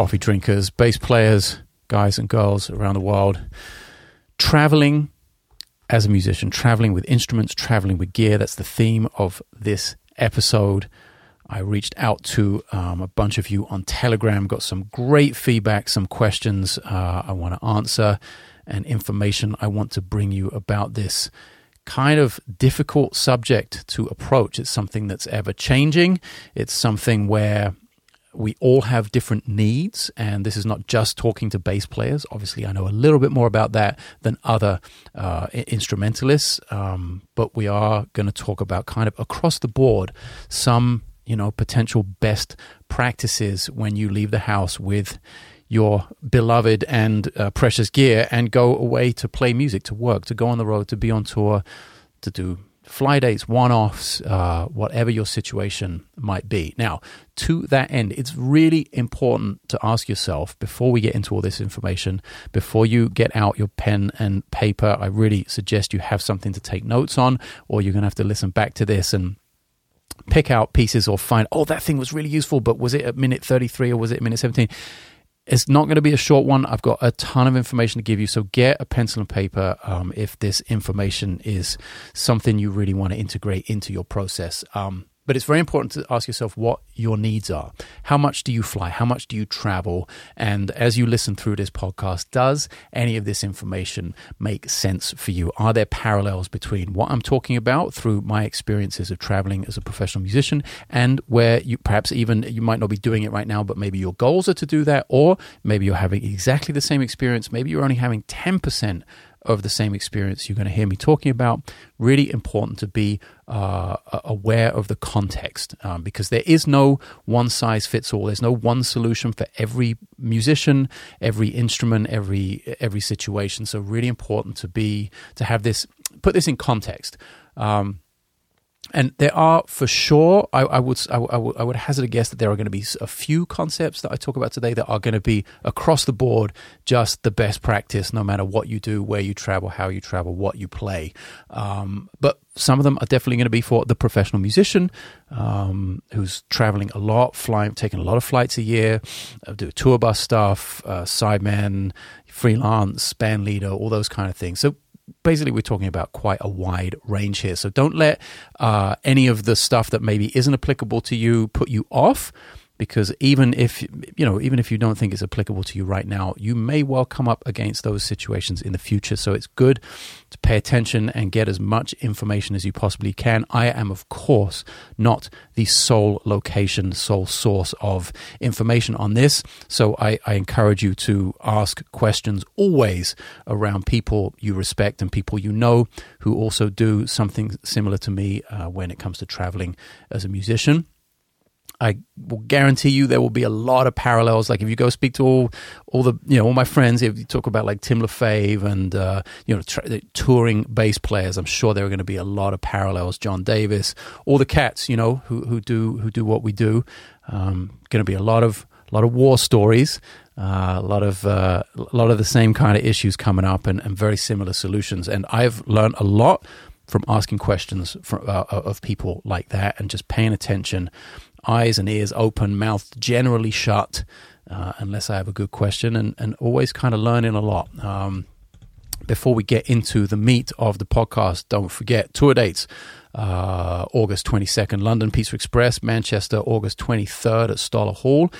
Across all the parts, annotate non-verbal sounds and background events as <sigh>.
coffee drinkers, bass players, guys and girls around the world, traveling as a musician, traveling with instruments, traveling with gear. That's the theme of this episode. I reached out to um, a bunch of you on Telegram, got some great feedback, some questions uh, I want to answer, and information I want to bring you about this kind of difficult subject to approach. It's something that's ever changing, it's something where we all have different needs, and this is not just talking to bass players. Obviously, I know a little bit more about that than other uh, instrumentalists, um, but we are going to talk about kind of across the board some you know potential best practices when you leave the house with your beloved and uh, precious gear and go away to play music, to work, to go on the road, to be on tour, to do fly dates, one offs, uh, whatever your situation might be. Now, to that end, it's really important to ask yourself before we get into all this information, before you get out your pen and paper, I really suggest you have something to take notes on, or you're going to have to listen back to this and pick out pieces or find, oh, that thing was really useful, but was it at minute 33 or was it minute 17? It's not going to be a short one. I've got a ton of information to give you. So get a pencil and paper um, if this information is something you really want to integrate into your process. Um, but it's very important to ask yourself what your needs are. How much do you fly? How much do you travel? And as you listen through this podcast, does any of this information make sense for you? Are there parallels between what I'm talking about through my experiences of traveling as a professional musician and where you perhaps even you might not be doing it right now, but maybe your goals are to do that, or maybe you're having exactly the same experience. Maybe you're only having 10% of the same experience you're going to hear me talking about. Really important to be uh, aware of the context um, because there is no one size fits all. There's no one solution for every musician, every instrument, every every situation. So really important to be to have this put this in context. Um, and there are for sure, I, I, would, I, would, I would hazard a guess that there are going to be a few concepts that I talk about today that are going to be across the board just the best practice, no matter what you do, where you travel, how you travel, what you play. Um, but some of them are definitely going to be for the professional musician um, who's traveling a lot, flying, taking a lot of flights a year, uh, do tour bus stuff, uh, sideman, freelance, band leader, all those kind of things. So basically we're talking about quite a wide range here. So don't let uh, any of the stuff that maybe isn't applicable to you put you off because even if you know even if you don't think it's applicable to you right now you may well come up against those situations in the future. So it's good to pay attention and get as much information as you possibly can. I am of course not the sole location sole source of information on this. So i, I encourage you to ask questions always around people you respect and people you know who also do something similar to me uh, when it comes to traveling as a musician I will guarantee you there will be a lot of parallels. Like if you go speak to all, all the, you know, all my friends, if you talk about like Tim Lefebvre and, uh, you know, tra- touring bass players, I'm sure there are going to be a lot of parallels. John Davis, all the cats, you know, who, who do, who do what we do. Um, going to be a lot of, a lot of war stories, uh, a lot of, uh, a lot of the same kind of issues coming up and, and very similar solutions. And I've learned a lot from asking questions from, uh, of people like that and just paying attention eyes and ears open, mouth generally shut, uh, unless I have a good question, and, and always kind of learning a lot. Um, before we get into the meat of the podcast, don't forget tour dates. Uh, August 22nd, London Pizza Express, Manchester, August 23rd at Stoller Hall.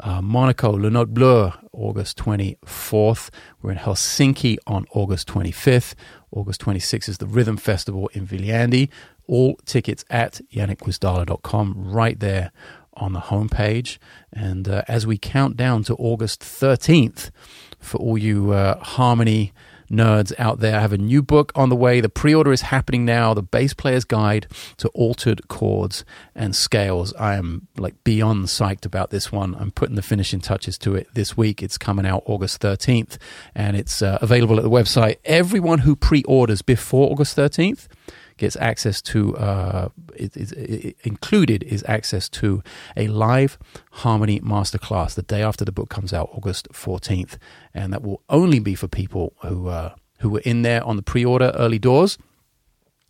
Uh, Monaco, Le Note Bleu, August 24th. We're in Helsinki on August 25th. August 26th is the Rhythm Festival in Viljandi all tickets at janekgwizdala.com right there on the homepage. And uh, as we count down to August 13th, for all you uh, harmony nerds out there, I have a new book on the way. The pre order is happening now The Bass Player's Guide to Altered Chords and Scales. I am like beyond psyched about this one. I'm putting the finishing touches to it this week. It's coming out August 13th and it's uh, available at the website. Everyone who pre orders before August 13th gets access to uh, it, it, it, included is access to a live harmony masterclass the day after the book comes out, August 14th, and that will only be for people who uh, who were in there on the pre-order early doors.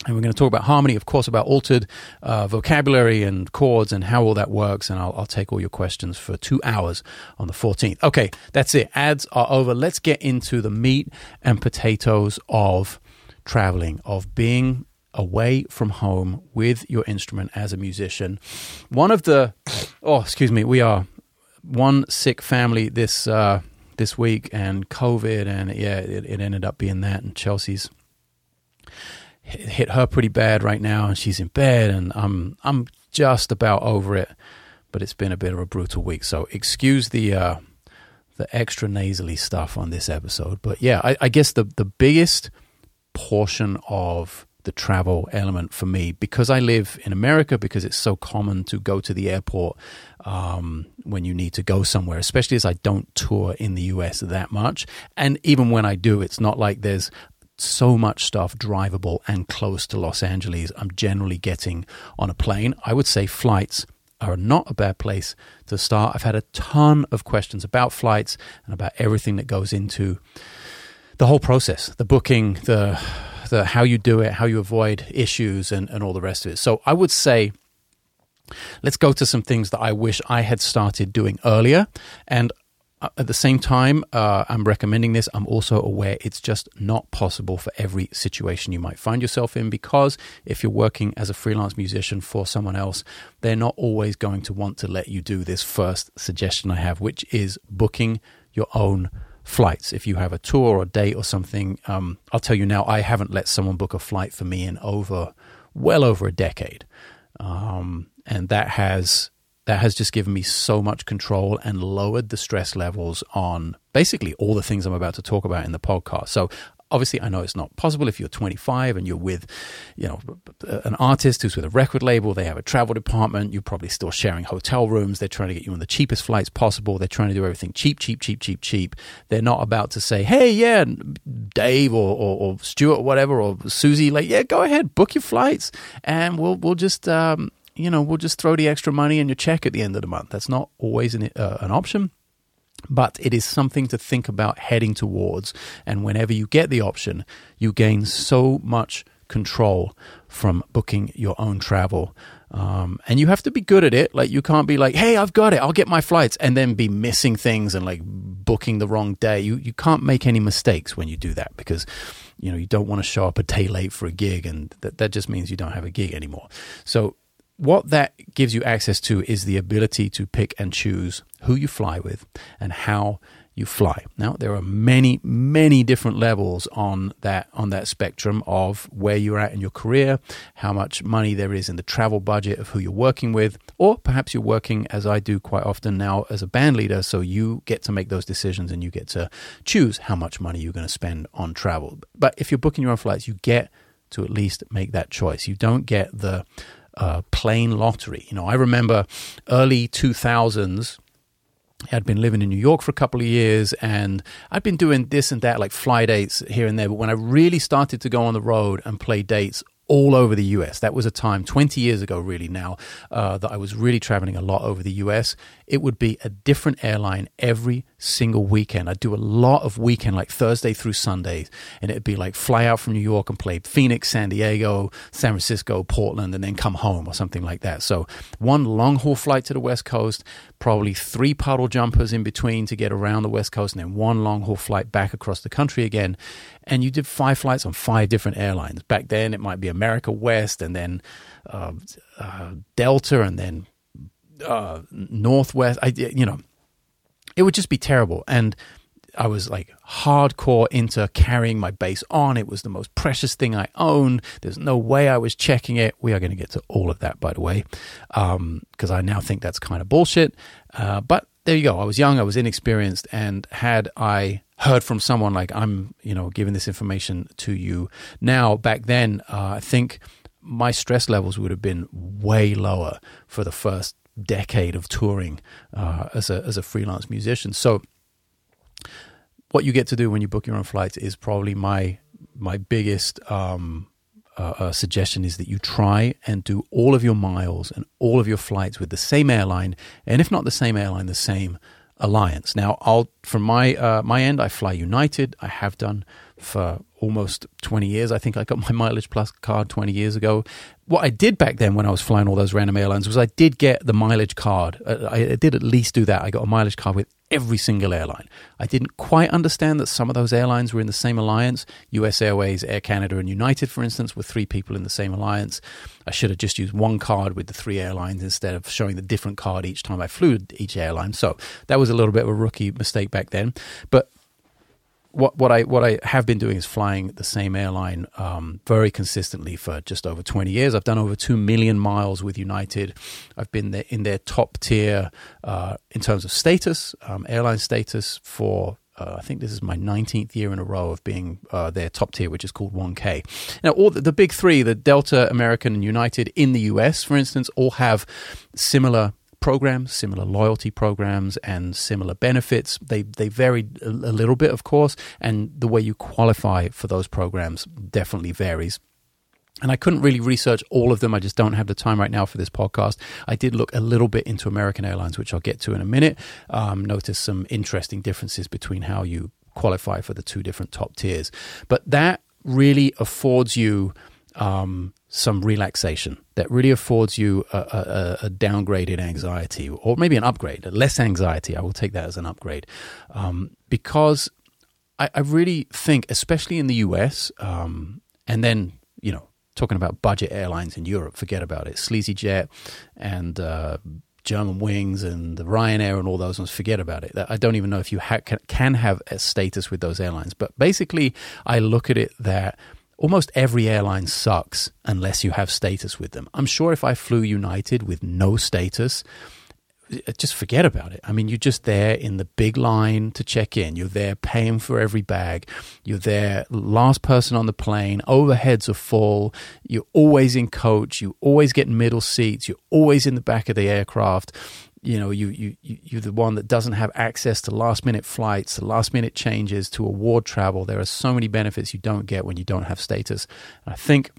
And we're going to talk about harmony, of course, about altered uh, vocabulary and chords and how all that works. And I'll, I'll, take all your questions for two hours on the 14th. Okay, that's it. Ads are over. Let's get into the meat and potatoes of traveling, of being away from home with your instrument as a musician. One of the, oh, excuse me, we are one sick family this uh, this week, and COVID, and yeah, it, it ended up being that. And Chelsea's hit her pretty bad right now, and she's in bed, and I'm I'm just about over it. But it's been a bit of a brutal week, so excuse the uh, the extra nasally stuff on this episode. But yeah, I, I guess the the biggest portion of the travel element for me because I live in America, because it's so common to go to the airport um, when you need to go somewhere, especially as I don't tour in the US that much. And even when I do, it's not like there's so much stuff drivable and close to Los Angeles. I'm generally getting on a plane. I would say flights are not a bad place to start. I've had a ton of questions about flights and about everything that goes into the whole process, the booking, the the how you do it, how you avoid issues and, and all the rest of it. So I would say let's go to some things that I wish I had started doing earlier. And uh, at the same time, uh, I'm recommending this. I'm also aware it's just not possible for every situation you might find yourself in because if you're working as a freelance musician for someone else, they're not always going to want to let you do this first suggestion I have, which is booking your own flights. If you have a tour or a date or something, um, I'll tell you now, I haven't let someone book a flight for me in over, well over a decade. Um, and that has that has just given me so much control and lowered the stress levels on basically all the things I'm about to talk about in the podcast. So obviously I know it's not possible if you're 25 and you're with, you know, an artist who's with a record label, they have a travel department, you're probably still sharing hotel rooms, they're trying to get you on the cheapest flights possible, they're trying to do everything cheap, cheap, cheap, cheap, cheap. They're not about to say, hey, yeah, Dave or, or, or Stuart or whatever, or Susie, like, yeah, go ahead, book your flights and we'll, we'll just, um, you know, we'll just throw the extra money in your check at the end of the month. That's not always an, uh, an option. But it is something to think about heading towards. And whenever you get the option, you gain so much control from booking your own travel. Um, and you have to be good at it. Like, you can't be like, hey, I've got it, I'll get my flights, and then be missing things and like booking the wrong day. You, you can't make any mistakes when you do that because, you know, you don't want to show up a day late for a gig, and that, that just means you don't have a gig anymore. So, what that gives you access to is the ability to pick and choose who you fly with and how you fly. Now there are many many different levels on that on that spectrum of where you're at in your career, how much money there is in the travel budget of who you're working with, or perhaps you're working as I do quite often now as a band leader so you get to make those decisions and you get to choose how much money you're going to spend on travel. But if you're booking your own flights, you get to at least make that choice. You don't get the uh, plane lottery. You know, I remember early 2000s. I'd been living in New York for a couple of years and I'd been doing this and that, like fly dates here and there. But when I really started to go on the road and play dates all over the US. That was a time 20 years ago, really, now uh, that I was really traveling a lot over the US. It would be a different airline every single weekend. I'd do a lot of weekend, like Thursday through Sunday, and it'd be like fly out from New York and play Phoenix, San Diego, San Francisco, Portland, and then come home or something like that. So, one long haul flight to the West Coast, probably three puddle jumpers in between to get around the West Coast, and then one long haul flight back across the country again and you did five flights on five different airlines. Back then, it might be America West, and then uh, uh, Delta, and then uh, Northwest. I, you know, it would just be terrible. And I was like hardcore into carrying my bass on. It was the most precious thing I owned. There's no way I was checking it. We are going to get to all of that, by the way, because um, I now think that's kind of bullshit. Uh, but there you go. I was young, I was inexperienced, and had I heard from someone like I'm, you know, giving this information to you now, back then, uh, I think my stress levels would have been way lower for the first decade of touring uh, as a as a freelance musician. So, what you get to do when you book your own flights is probably my my biggest um, uh, uh, suggestion is that you try and do all of your miles and all of your flights with the same airline, and if not the same airline, the same alliance. Now, I'll from my uh, my end, I fly United. I have done for almost 20 years. I think I got my Mileage Plus card 20 years ago. What I did back then when I was flying all those random airlines was I did get the mileage card. Uh, I did at least do that. I got a mileage card with every single airline. I didn't quite understand that some of those airlines were in the same alliance. US Airways, Air Canada, and United, for instance, were three people in the same alliance. I should have just used one card with the three airlines instead of showing the different card each time I flew each airline. So that was a little bit of a rookie mistake back then. But what what I what I have been doing is flying the same airline um, very consistently for just over 20 years. I've done over two million miles with United. I've been there in their top tier uh, in terms of status, um, airline status for. Uh, I think this is my 19th year in a row of being uh, their top tier, which is called 1K. Now, all the, the big three, the Delta, American, and United in the US, for instance, all have similar programs, similar loyalty programs, and similar benefits. They they vary a, a little bit, of course, and the way you qualify for those programs definitely varies. And I couldn't really research all of them. I just don't have the time right now for this podcast. I did look a little bit into American Airlines, which I'll get to in a minute. Um, notice some interesting differences between how you qualify for the two different top tiers. But that really affords you um, some relaxation that really affords you a, a, a, downgraded anxiety or maybe an upgrade, less anxiety. I will take that as an upgrade um, because I, I, really think, especially in the US, um, and then, you know, talking about budget airlines in Europe, forget about it. Sleazy Jet and uh, Germanwings and the Ryanair and all those ones, forget about it. I don't even know if you ha- can have a status with those airlines. But basically, I look at it that almost every airline sucks unless you have status with them. I'm sure if I flew United with no status, uh, just forget about it. I mean, you're just there in the big line to check in. You're there paying for every bag. You're there, last person on the plane. Overheads are full. You're always in coach. You always get middle seats. You're always in the back of the aircraft you know you, you you're the one that doesn't have access to last minute flights to last minute changes to award travel there are so many benefits you don't get when you don't have status and i think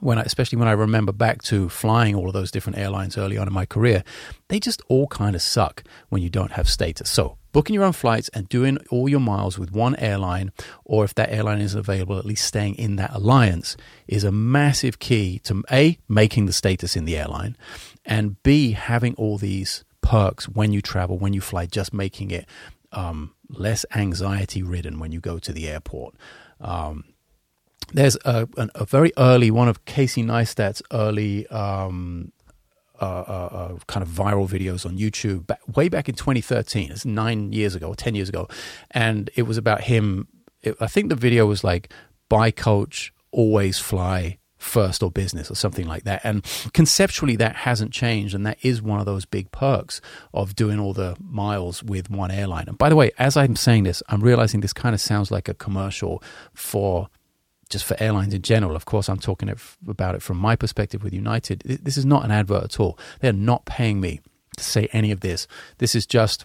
when I, especially when I remember back to flying all of those different airlines early on in my career, they just all kind of suck when you don't have status. So, booking your own flights and doing all your miles with one airline, or if that airline isn't available, at least staying in that alliance, is a massive key to A, making the status in the airline, and B, having all these perks when you travel, when you fly, just making it um, less anxiety ridden when you go to the airport. Um, there's a, a, very early one of Casey Neistat's early um, uh, uh, uh, kind of viral videos on YouTube, back, way back in 2013. It's nine years ago, or 10 years ago. And it was about him. It, I think the video was like, buy coach, always fly, first or business or something like that. And conceptually, that hasn't changed. And that is one of those big perks of doing all the miles with one airline. And by the way, as I'm saying this, I'm realizing this kind of sounds like a commercial for just for airlines in general. Of course, I'm talking about it from my perspective with United. This is not an advert at all. They're not paying me to say any of this. This is just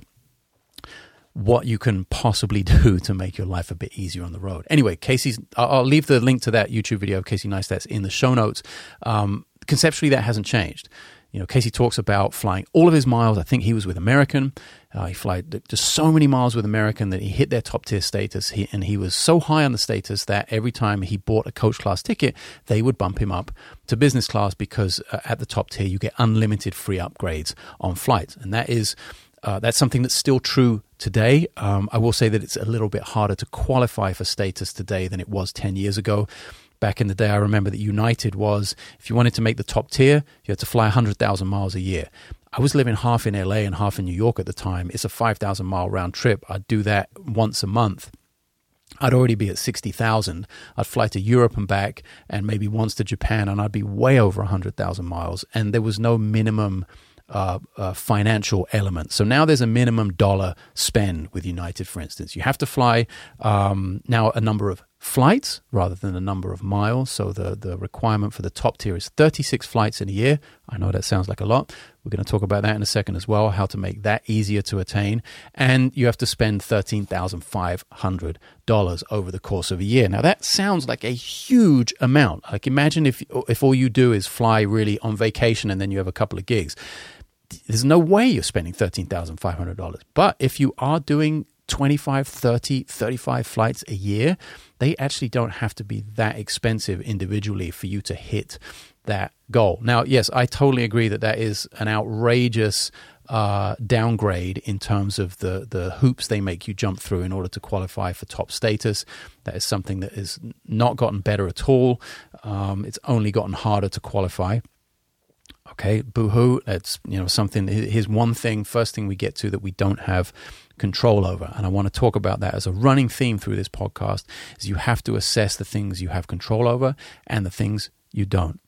what you can possibly <laughs> do to make your life a bit easier on the road. Anyway, Casey's, I'll leave the link to that YouTube video of Casey Neistat in the show notes. Um, conceptually, that hasn't changed. You know, Casey talks about flying all of his miles. I think he was with American. Uh, he flew just so many miles with American that he hit their top tier status. He, and he was so high on the status that every time he bought a coach class ticket, they would bump him up to business class because uh, at the top tier you get unlimited free upgrades on flights, and that is uh, that's something that's still true today. Um, I will say that it's a little bit harder to qualify for status today than it was 10 years ago. Back in the day, I remember that United was, if you wanted to make the top tier, you had to fly 100,000 miles a year. I was living half in LA and half in New York at the time. It's a 5,000 mile round trip. I'd do that once a month. I'd already be at 60,000. I'd fly to Europe and back and maybe once to Japan, and I'd be way over 100,000 miles. And there was no minimum uh, uh, financial element. So now there's a minimum dollar spend with United, for instance. You have to fly um, now a number of flights rather than a number of miles. So the, the requirement for the top tier is 36 flights in a year. I know that sounds like a lot. We're going to talk about that in a second as well, how to make that easier to attain. And you have to spend $13,500 over the course of a year. Now, that sounds like a huge amount. Like, imagine if, if all you do is fly really on vacation and then you have a couple of gigs there's no way you're spending $13,500. But if you are doing 25, 30, 35 flights a year, they actually don't have to be that expensive individually for you to hit that goal. Now, yes, I totally agree that that is an outrageous uh, downgrade in terms of the the hoops they make you jump through in order to qualify for top status. That is something that has not gotten better at all. Um, it's only gotten harder to qualify. Okay, boohoo. That's you know something. Here's one thing. First thing we get to that we don't have control over, and I want to talk about that as a running theme through this podcast. Is you have to assess the things you have control over and the things you don't.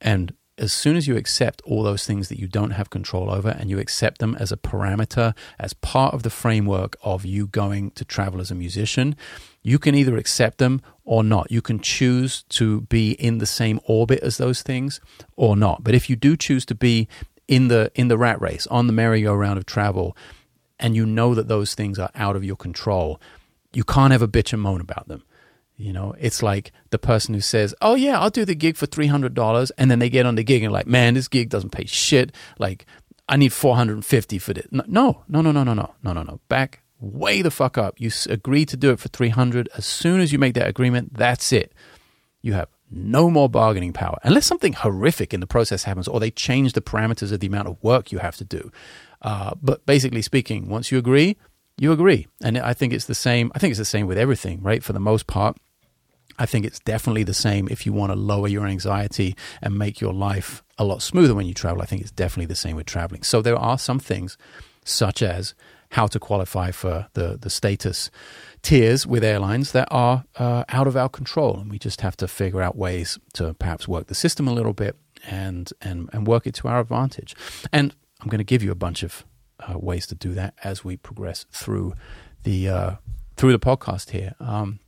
And as soon as you accept all those things that you don't have control over and you accept them as a parameter, as part of the framework of you going to travel as a musician, you can either accept them or not. You can choose to be in the same orbit as those things or not. But if you do choose to be in the in the rat race, on the merry-go-round of travel, and you know that those things are out of your control, you can't ever bitch and moan about them you know, it's like the person who says, "Oh yeah, I'll do the gig for three hundred dollars," and then they get on the gig and like, "Man, this gig doesn't pay shit. Like, I need four hundred and fifty for this." No, no, no, no, no, no, no, no, no. Back way the fuck up. You agreed to do it for three hundred. As soon as you make that agreement, that's it. You have no more bargaining power unless something horrific in the process happens, or they change the parameters of the amount of work you have to do. Uh, but basically speaking, once you agree, you agree, and I think it's the same. I think it's the same with everything, right? For the most part I think it's definitely the same if you want to lower your anxiety and make your life a lot smoother when you travel. I think it's definitely the same with traveling. So there are some things, such as how to qualify for the, the status tiers with airlines that are uh, out of our control. And we just have to figure out ways to perhaps work the system a little bit and, and, and work it to our advantage. And I'm going to give you a bunch of uh, ways to do that as we progress through the, uh, through the podcast here. Um,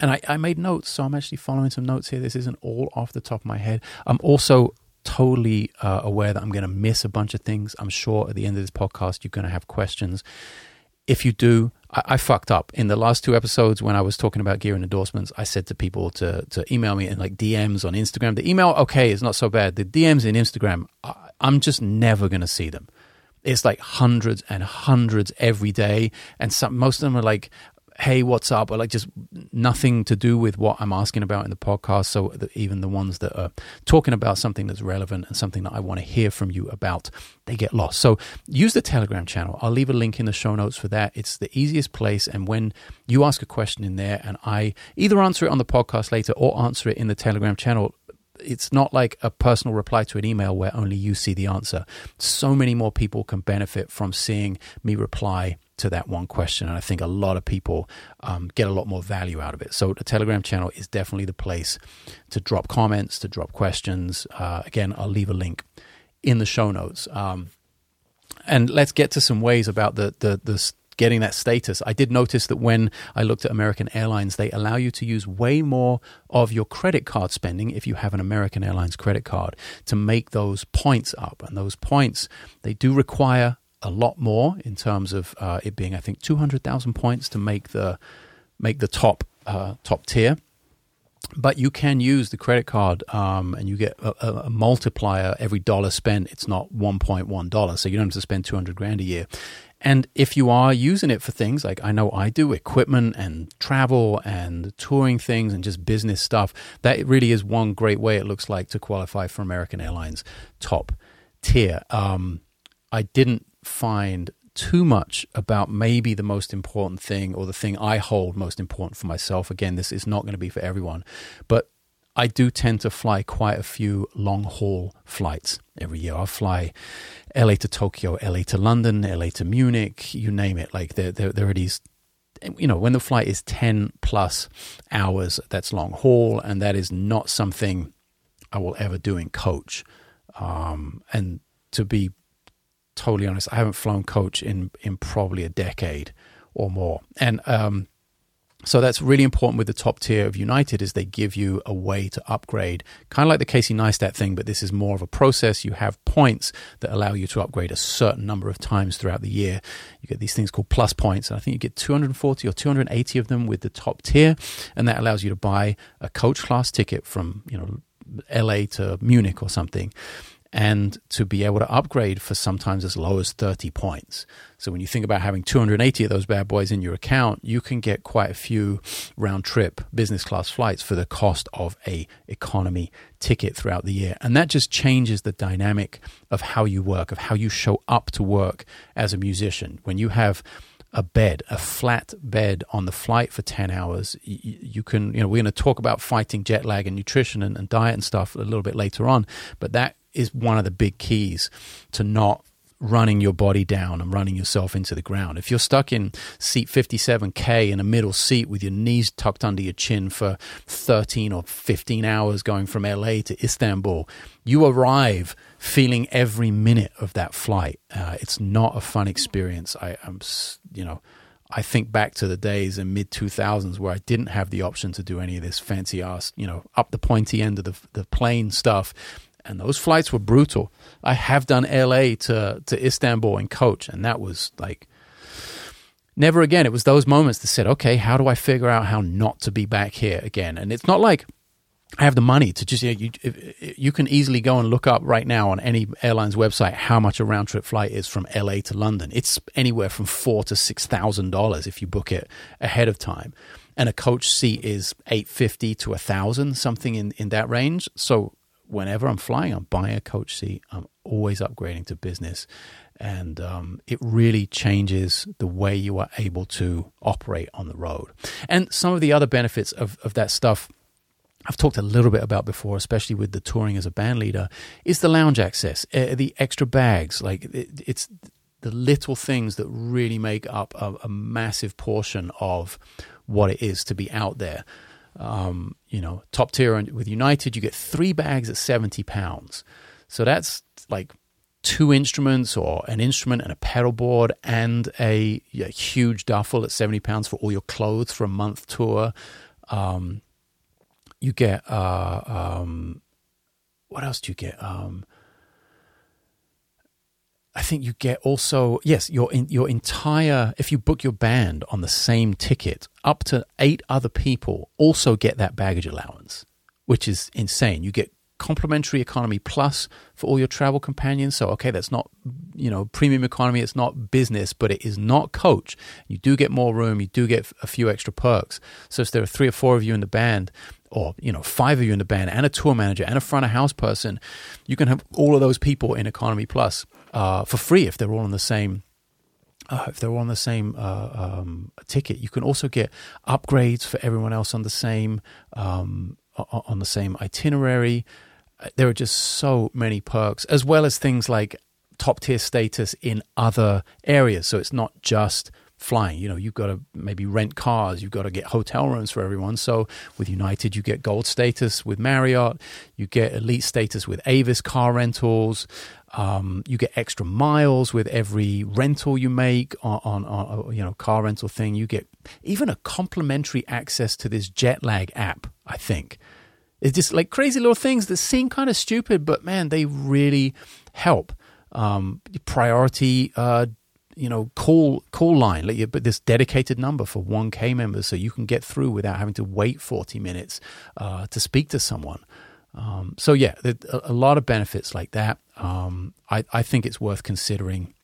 and I, I made notes, so I'm actually following some notes here. This isn't all off the top of my head. I'm also totally uh, aware that I'm going to miss a bunch of things. I'm sure at the end of this podcast, you're going to have questions. If you do, I, I, fucked up in the last two episodes when I was talking about gear and endorsements. I said to people to to email me in like DMs on Instagram. The email, okay, is not so bad. The DMs in Instagram, I'm just never going to see them it's like hundreds and hundreds every day and some most of them are like hey, what's up? Or like just nothing to do with what I'm asking about in the podcast. So even the ones that are talking about something that's relevant and something that I want to hear from you about, they get lost. So use the Telegram channel. I'll leave a link in the show notes for that. It's the easiest place. And when you ask a question in there and I either answer it on the podcast later or answer it in the Telegram channel, it's not like a personal reply to an email where only you see the answer. So many more people can benefit from seeing me reply to that one question. And I think a lot of people um, get a lot more value out of it. So the Telegram channel is definitely the place to drop comments, to drop questions. Uh, again, I'll leave a link in the show notes. Um, and let's get to some ways about the, the, the getting that status. I did notice that when I looked at American Airlines, they allow you to use way more of your credit card spending if you have an American Airlines credit card to make those points up. And those points, they do require a lot more in terms of uh, it being, I think, two hundred thousand points to make the make the top uh, top tier. But you can use the credit card, um, and you get a, a, multiplier every dollar spent. It's not one point one dollar, so you don't have to spend two hundred grand a year. And if you are using it for things like I know I do, equipment and travel and touring things and just business stuff, that really is one great way it looks like to qualify for American Airlines top tier. Um, I didn't find too much about maybe the most important thing or the thing I hold most important for myself. Again, this is not going to be for everyone, but I do tend to fly quite a few long haul flights every year. I fly LA to Tokyo, LA to London, LA to Munich, you name it. Like there, there, there are these you know, when the flight is 10 plus hours, that's long haul, and that is not something I will ever do in coach. Um, and to be totally honest, I haven't flown coach in in probably a decade or more, and um, so that's really important with the top tier of United is they give you a way to upgrade, kind of like the Casey Neistat thing, but this is more of a process. You have points that allow you to upgrade a certain number of times throughout the year. You get these things called plus points, and I think you get 240 or 280 of them with the top tier, and that allows you to buy a coach class ticket from you know LA to Munich or something and to be able to upgrade for sometimes as low as 30 points. So when you think about having 280 of those bad boys in your account, you can get quite a few round trip business class flights for the cost of a economy ticket throughout the year. And that just changes the dynamic of how you work, of how you show up to work as a musician. When you have a bed, a flat bed on the flight for 10 hours. You, can, you know, we're going to talk about fighting jet lag and nutrition and, and diet and stuff a little bit later on, but that is one of the big keys to not running your body down and running yourself into the ground. If you're stuck in seat 57K in a middle seat with your knees tucked under your chin for 13 or 15 hours going from LA to Istanbul, you arrive feeling every minute of that flight. Uh, it's not a fun experience. I, am you know, I think back to the days in mid 2000s where I didn't have the option to do any of this fancy ass, you know, up the pointy end of the, the plane stuff and those flights were brutal. I have done LA to to Istanbul in coach, and that was like never again. It was those moments that said, okay, how do I figure out how not to be back here again? And it's not like I have the money to just you, you can easily go and look up right now on any airline's website how much a round trip flight is from LA to London. It's anywhere from four to six thousand dollars if you book it ahead of time, and a coach seat is eight fifty to a thousand, something in in that range. So whenever I'm flying, I'm buying a coach seat. I'm always upgrading to business. And um, it really changes the way you are able to operate on the road. And some of the other benefits of, of that stuff I've talked a little bit about before, especially with the touring as a band leader, is the lounge access, uh, the extra bags. Like it, it's the little things that really make up a, a massive portion of what it is to be out there. Um, you know, top tier with United, you get three bags at 70 pounds. So that's like two instruments or an instrument and a pedal board and a, a huge duffel at 70 pounds for all your clothes for a month tour. Um, you get, uh, um, what else do you get? Um, I think you get also yes your in, your entire if you book your band on the same ticket up to eight other people also get that baggage allowance which is insane. You get complimentary economy plus for all your travel companions. So okay that's not you know premium economy it's not business but it is not coach. You do get more room you do get a few extra perks. So if there are three or four of you in the band or you know five of you in the band and a tour manager and a front of house person you can have all of those people in economy plus uh, for free if they're all on the same uh, if they're all on the same uh, um, ticket. You can also get upgrades for everyone else on the same um, on the same itinerary. Uh, there are just so many perks, as well as things like top tier status in other areas. So it's not just flying. You know, you've got to maybe rent cars, you've got to get hotel rooms for everyone. So with United, you get gold status with Marriott, you get elite status with Avis car rentals. Um, you get extra miles with every rental you make on, on, on, you know car rental thing. You get even a complimentary access to this jet lag app. I think it's just like crazy little things that seem kind of stupid, but man, they really help. Um, priority uh, you know, call call line, but this dedicated number for 1K members, so you can get through without having to wait 40 minutes uh, to speak to someone. Um, so yeah, a, a, lot of benefits like that. Um, I, I think it's worth considering.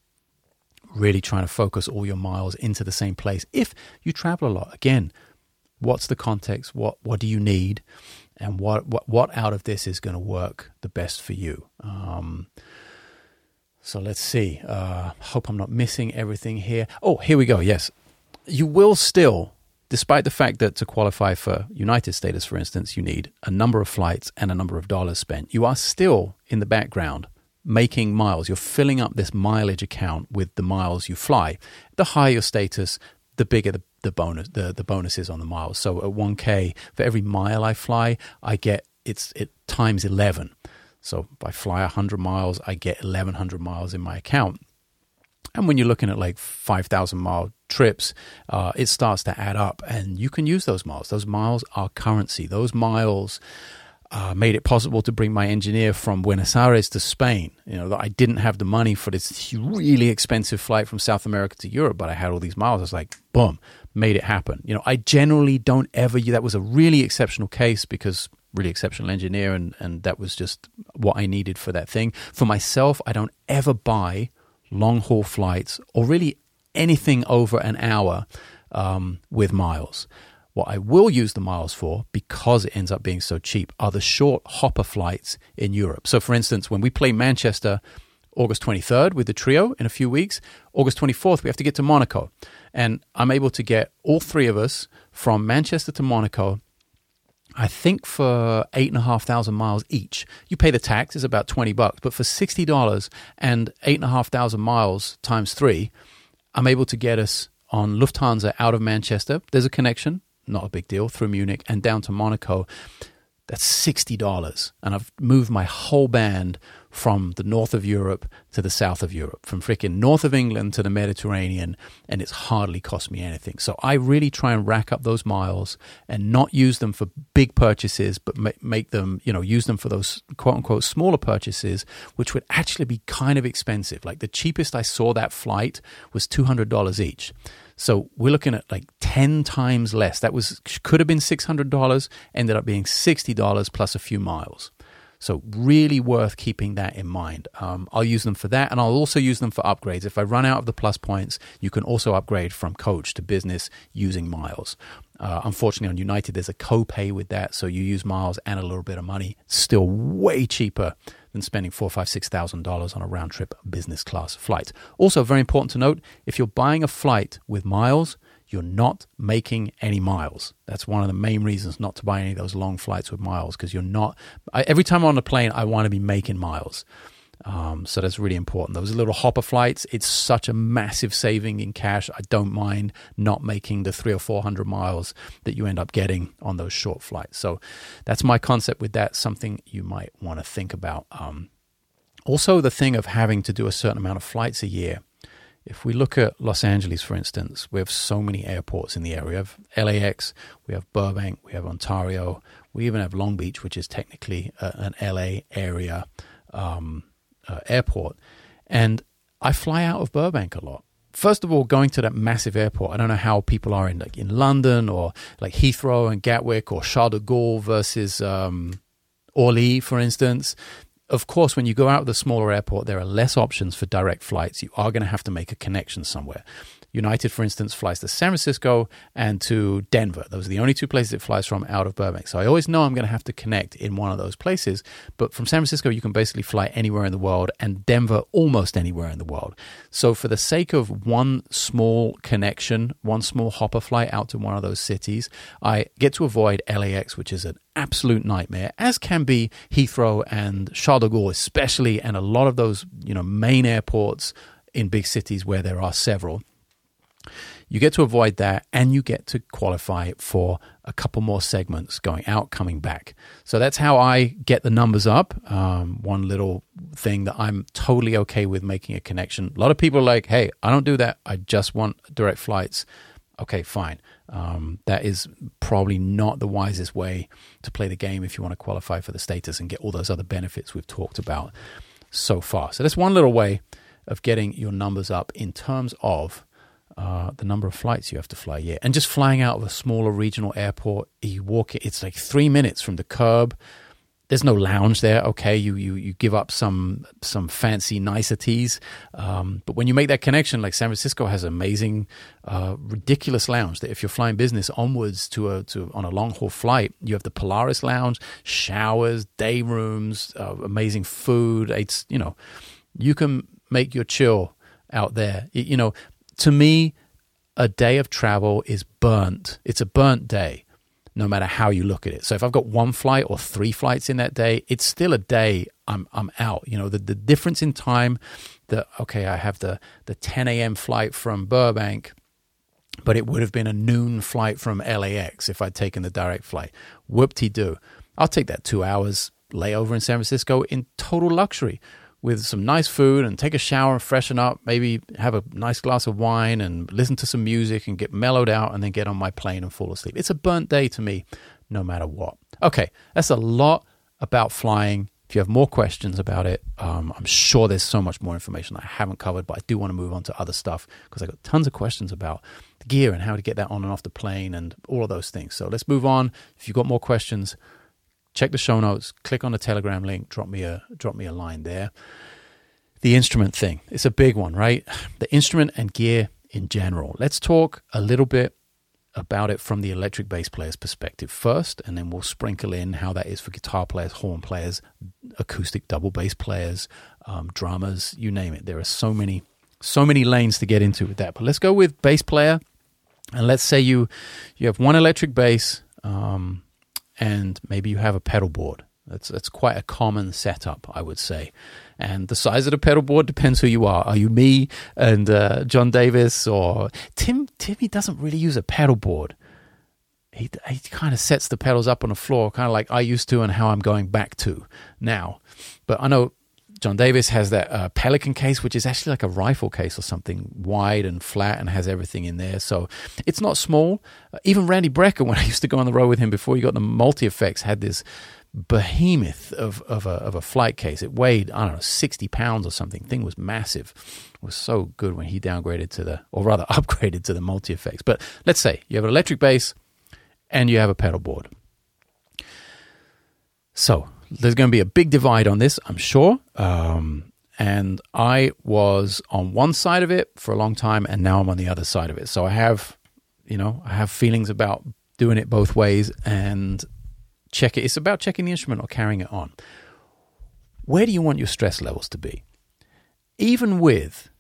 Really trying to focus all your miles into the same place. If you travel a lot, again, what's the context? What what do you need? And what what what out of this is going to work the best for you? Um, so let's see. Uh, hope I'm not missing everything here. Oh, here we go. Yes. You will still, despite the fact that to qualify for United status, for instance, you need a number of flights and a number of dollars spent, you are still in the background making miles. You're filling up this mileage account with the miles you fly. The higher your status, the bigger the, the bonus the, the bonuses on the miles. So at 1K, for every mile I fly, I get it's it times 11. So if I fly 100 miles, I get 1,100 miles in my account. And when you're looking at like 5,000 mile trips, uh, it starts to add up and you can use those miles. Those miles are currency. Those miles uh, made it possible to bring my engineer from Buenos Aires to Spain. You know, I didn't have the money for this really expensive flight from South America to Europe, but I had all these miles. I was like, boom, made it happen. You know, I generally don't ever, that was a really exceptional case because really exceptional engineer, and, and that was just what I needed for that thing. For myself, I don't ever buy long haul flights or really anything over an hour um, with miles. What I will use the miles for, because it ends up being so cheap, are the short hopper flights in Europe. So, for instance, when we play Manchester August 23rd with the trio in a few weeks, August 24th, we have to get to Monaco. And I'm able to get all three of us from Manchester to Monaco I think for eight and a half thousand miles each, you pay the tax is about twenty bucks. But for sixty dollars and eight and a half thousand miles times three, I'm able to get us on Lufthansa out of Manchester. There's a connection, not a big deal, through Munich and down to Monaco. That's sixty dollars, and I've moved my whole band from the north of Europe to the south of Europe, from freaking north of England to the Mediterranean, and it's hardly cost me anything. So I really try and rack up those miles and not use them for big purchases, but make them, you know, use them for those quote unquote smaller purchases, which would actually be kind of expensive. Like the cheapest I saw that flight was $200 each. So we're looking at like 10 times less. That was could have been $600, ended up being $60 plus a few miles. So, really worth keeping that in mind. Um, I'll use them for that, and I'll also use them for upgrades. If I run out of the plus points, you can also upgrade from coach to business using miles. Uh, unfortunately, on United, there's a copay with that, so you use miles and a little bit of money. Still way cheaper than spending four, five, six thousand dollars on a round trip business class flight. Also, very important to note: if you're buying a flight with miles, you're not making any miles. That's one of the main reasons not to buy any of those long flights with miles because you're not. I, every time I'm on a plane, I want to be making miles. Um, so that's really important. Those little hopper flights, it's such a massive saving in cash. I don't mind not making the three or four hundred miles that you end up getting on those short flights. So that's my concept with that. Something you might want to think about. Um, also, the thing of having to do a certain amount of flights a year if we look at Los Angeles, for instance, we have so many airports in the area. We have LAX, we have Burbank, we have Ontario, we even have Long Beach, which is technically a, an LA area um, uh, airport. And I fly out of Burbank a lot. First of all, going to that massive airport, I don't know how people are in like in London or like Heathrow and Gatwick or Charles de Gaulle versus um, Orly, for instance of course, when you go out of the smaller airport, there are less options for direct flights. You are going to have to make a connection somewhere. United, for instance, flies to San Francisco and to Denver. Those are the only two places it flies from out of Burbank. So I always know I'm going to have to connect in one of those places. But from San Francisco, you can basically fly anywhere in the world, and Denver almost anywhere in the world. So for the sake of one small connection, one small hopper flight out to one of those cities, I get to avoid LAX, which is an absolute nightmare, as can be Heathrow and Charles de Gaulle, especially, and a lot of those you know main airports in big cities where there are several. You get to avoid that and you get to qualify for a couple more segments going out, coming back. So that's how I get the numbers up. Um, one little thing that I'm totally okay with making a connection. A lot of people are like, hey, I don't do that. I just want direct flights. Okay, fine. Um, that is probably not the wisest way to play the game if you want to qualify for the status and get all those other benefits we've talked about so far. So that's one little way of getting your numbers up in terms of uh, the number of flights you have to fly yeah and just flying out of a smaller regional airport you walk it it's like three minutes from the curb. There's no lounge there okay? You you, you give up some some fancy niceties. Um, but when you make that connection like san francisco has amazing uh, ridiculous lounge that if you're flying business onwards to a to on a long haul flight you have the polaris lounge showers day rooms uh, amazing food. It's you know you can make your chill out there. You know to me, a day of travel is burnt. It's a burnt day, no matter how you look at it. So if I've got one flight or three flights in that day, it's still a day I'm I'm out. You know, the, the difference in time that okay, I have the the 10 a.m. flight from Burbank, but it would have been a noon flight from LAX if I'd taken the direct flight. Whoop de doo. I'll take that two hours layover in San Francisco in total luxury with some nice food and take a shower and freshen up, maybe have a nice glass of wine and listen to some music and get mellowed out and then get on my plane and fall asleep. It's a burnt day to me, no matter what. Okay, that's a lot about flying. If you have more questions about it, um, I'm sure there's so much more information I haven't covered, but I do want to move on to other stuff because I got tons of questions about the gear and how to get that on and off the plane and all of those things. So let's move on. If you've got more questions, check the show notes, click on the Telegram link, drop me a drop me a line there. The instrument thing, it's a big one, right? The instrument and gear in general. Let's talk a little bit about it from the electric bass player's perspective first, and then we'll sprinkle in how that is for guitar players, horn players, acoustic double bass players, um, drummers, you name it. There are so many, so many lanes to get into with that. But let's go with bass player, and let's say you you have one electric bass, um, and maybe you have a pedal board. That's that's quite a common setup, I would say. And the size of the pedal board depends who you are. Are you me and uh, John Davis or Tim? Timmy doesn't really use a pedal board. He he kind of sets the pedals up on the floor, kind of like I used to, and how I'm going back to now. But I know John Davis has that uh, Pelican case, which is actually like a rifle case or something, wide and flat, and has everything in there. So it's not small. Uh, even Randy Brecker, <laughs> when I used to go on the road with him before he got the multi effects, had this behemoth of, of, a, of a flight case. It weighed, I don't know, 60 pounds or something. Thing was massive. It was so good when he downgraded to the, or rather <laughs> upgraded to the multi effects. But let's say you have an electric bass and you have a pedal board. So there's going to be a big divide on this, I'm sure. Um, and I was on one side of it for a long time, and now I'm on the other side of it. So I have, you know, I have feelings about doing it both ways, and check it. It's about checking the instrument or carrying it on. Where do you want your stress levels to be? Even with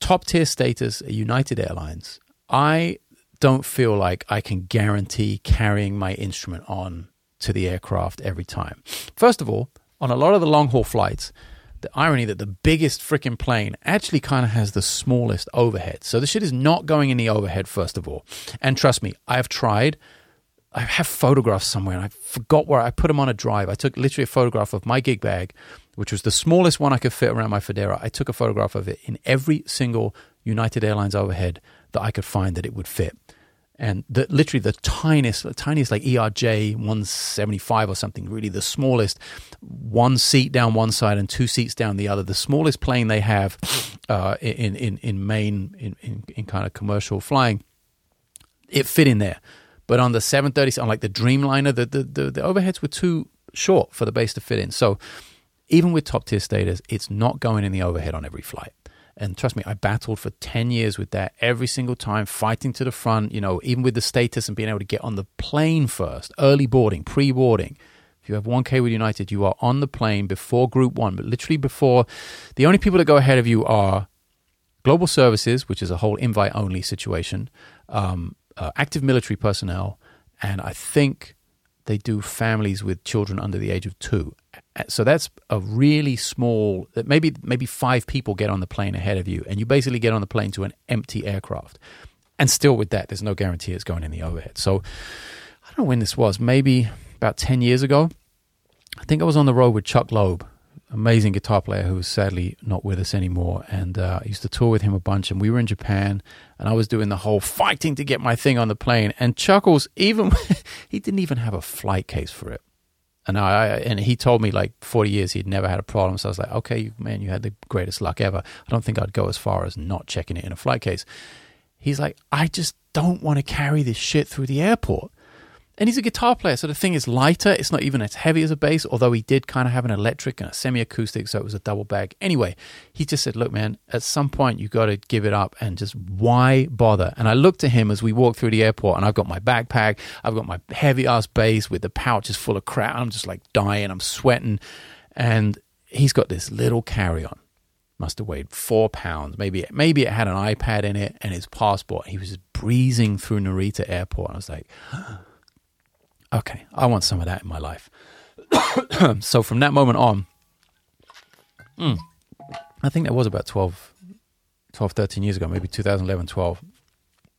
top tier status at United Airlines, I don't feel like I can guarantee carrying my instrument on to the aircraft every time. First of all, on a lot of the long haul flights, the irony that the biggest freaking plane actually kind of has the smallest overhead. So the shit is not going in the overhead, first of all. And trust me, I have tried I have photographs somewhere and I forgot where I put them on a drive. I took literally a photograph of my gig bag, which was the smallest one I could fit around my Fodera. I took a photograph of it in every single United Airlines overhead that I could find that it would fit. And the, literally the tiniest, the tiniest like ERJ 175 or something, really the smallest, one seat down one side and two seats down the other. The smallest plane they have uh, in, in, in main, in, in, in kind of commercial flying, it fit in there. But on the 730, on like the Dreamliner, the, the, the, the overheads were too short for the bass to fit in. So even with top tier status, it's not going in the overhead on every flight. And trust me, I battled for 10 years with that every single time, fighting to the front, you know, even with the status and being able to get on the plane first, early boarding, pre boarding. If you have 1K with United, you are on the plane before Group 1, but literally before. The only people that go ahead of you are Global Services, which is a whole invite only situation, um, uh, active military personnel, and I think they do families with children under the age of two. So that's a really small. Maybe maybe five people get on the plane ahead of you, and you basically get on the plane to an empty aircraft. And still, with that, there's no guarantee it's going in the overhead. So I don't know when this was. Maybe about ten years ago. I think I was on the road with Chuck Loeb, amazing guitar player who is sadly not with us anymore. And uh, I used to tour with him a bunch. And we were in Japan, and I was doing the whole fighting to get my thing on the plane. And Chuckles, even <laughs> he didn't even have a flight case for it. And I and he told me like 40 years he'd never had a problem. So I was like, okay, man, you had the greatest luck ever. I don't think I'd go as far as not checking it in a flight case. He's like, I just don't want to carry this shit through the airport. And he's a guitar player, so the thing is lighter. It's not even as heavy as a bass, although he did kind of have an electric and a semi acoustic, so it was a double bag. Anyway, he just said, Look, man, at some point you got to give it up and just why bother? And I looked at him as we walked through the airport, and I've got my backpack, I've got my heavy ass bass with the pouches full of crap. I'm just like dying, I'm sweating. And he's got this little carry on must have weighed four pounds. Maybe it, maybe it had an iPad in it and his passport. He was just breezing through Narita Airport. I was like, okay, I want some of that in my life. <coughs> so from that moment on, mm, I think that was about 12, 12, 13 years ago, maybe 2011, 12,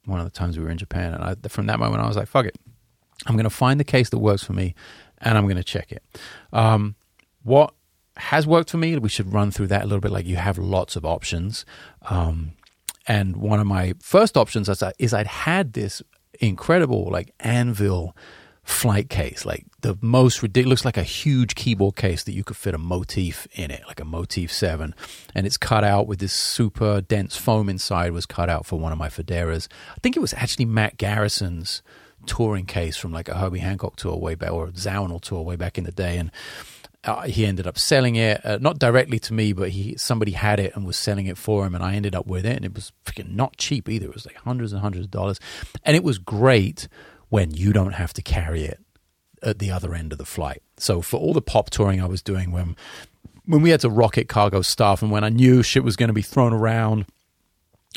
one of the times we were in Japan. And I, from that moment, I was like, fuck it. I'm going to find the case that works for me and I'm going to check it. Um, what has worked for me, we should run through that a little bit. Like you have lots of options. Um, and one of my first options is, is I'd had this incredible like anvil flight case, like the most ridiculous, looks like a huge keyboard case that you could fit a motif in it, like a motif seven, and it's cut out with this super dense foam inside. Was cut out for one of my Foderas. I think it was actually Matt Garrison's touring case from like a Herbie Hancock tour way back or a Zawinul tour way back in the day, and uh, he ended up selling it, uh, not directly to me, but he somebody had it and was selling it for him, and I ended up with it, and it was freaking not cheap either. It was like hundreds and hundreds of dollars, and it was great when you don't have to carry it at the other end of the flight. So for all the pop touring I was doing when when we had to rocket cargo stuff and when I knew shit was going to be thrown around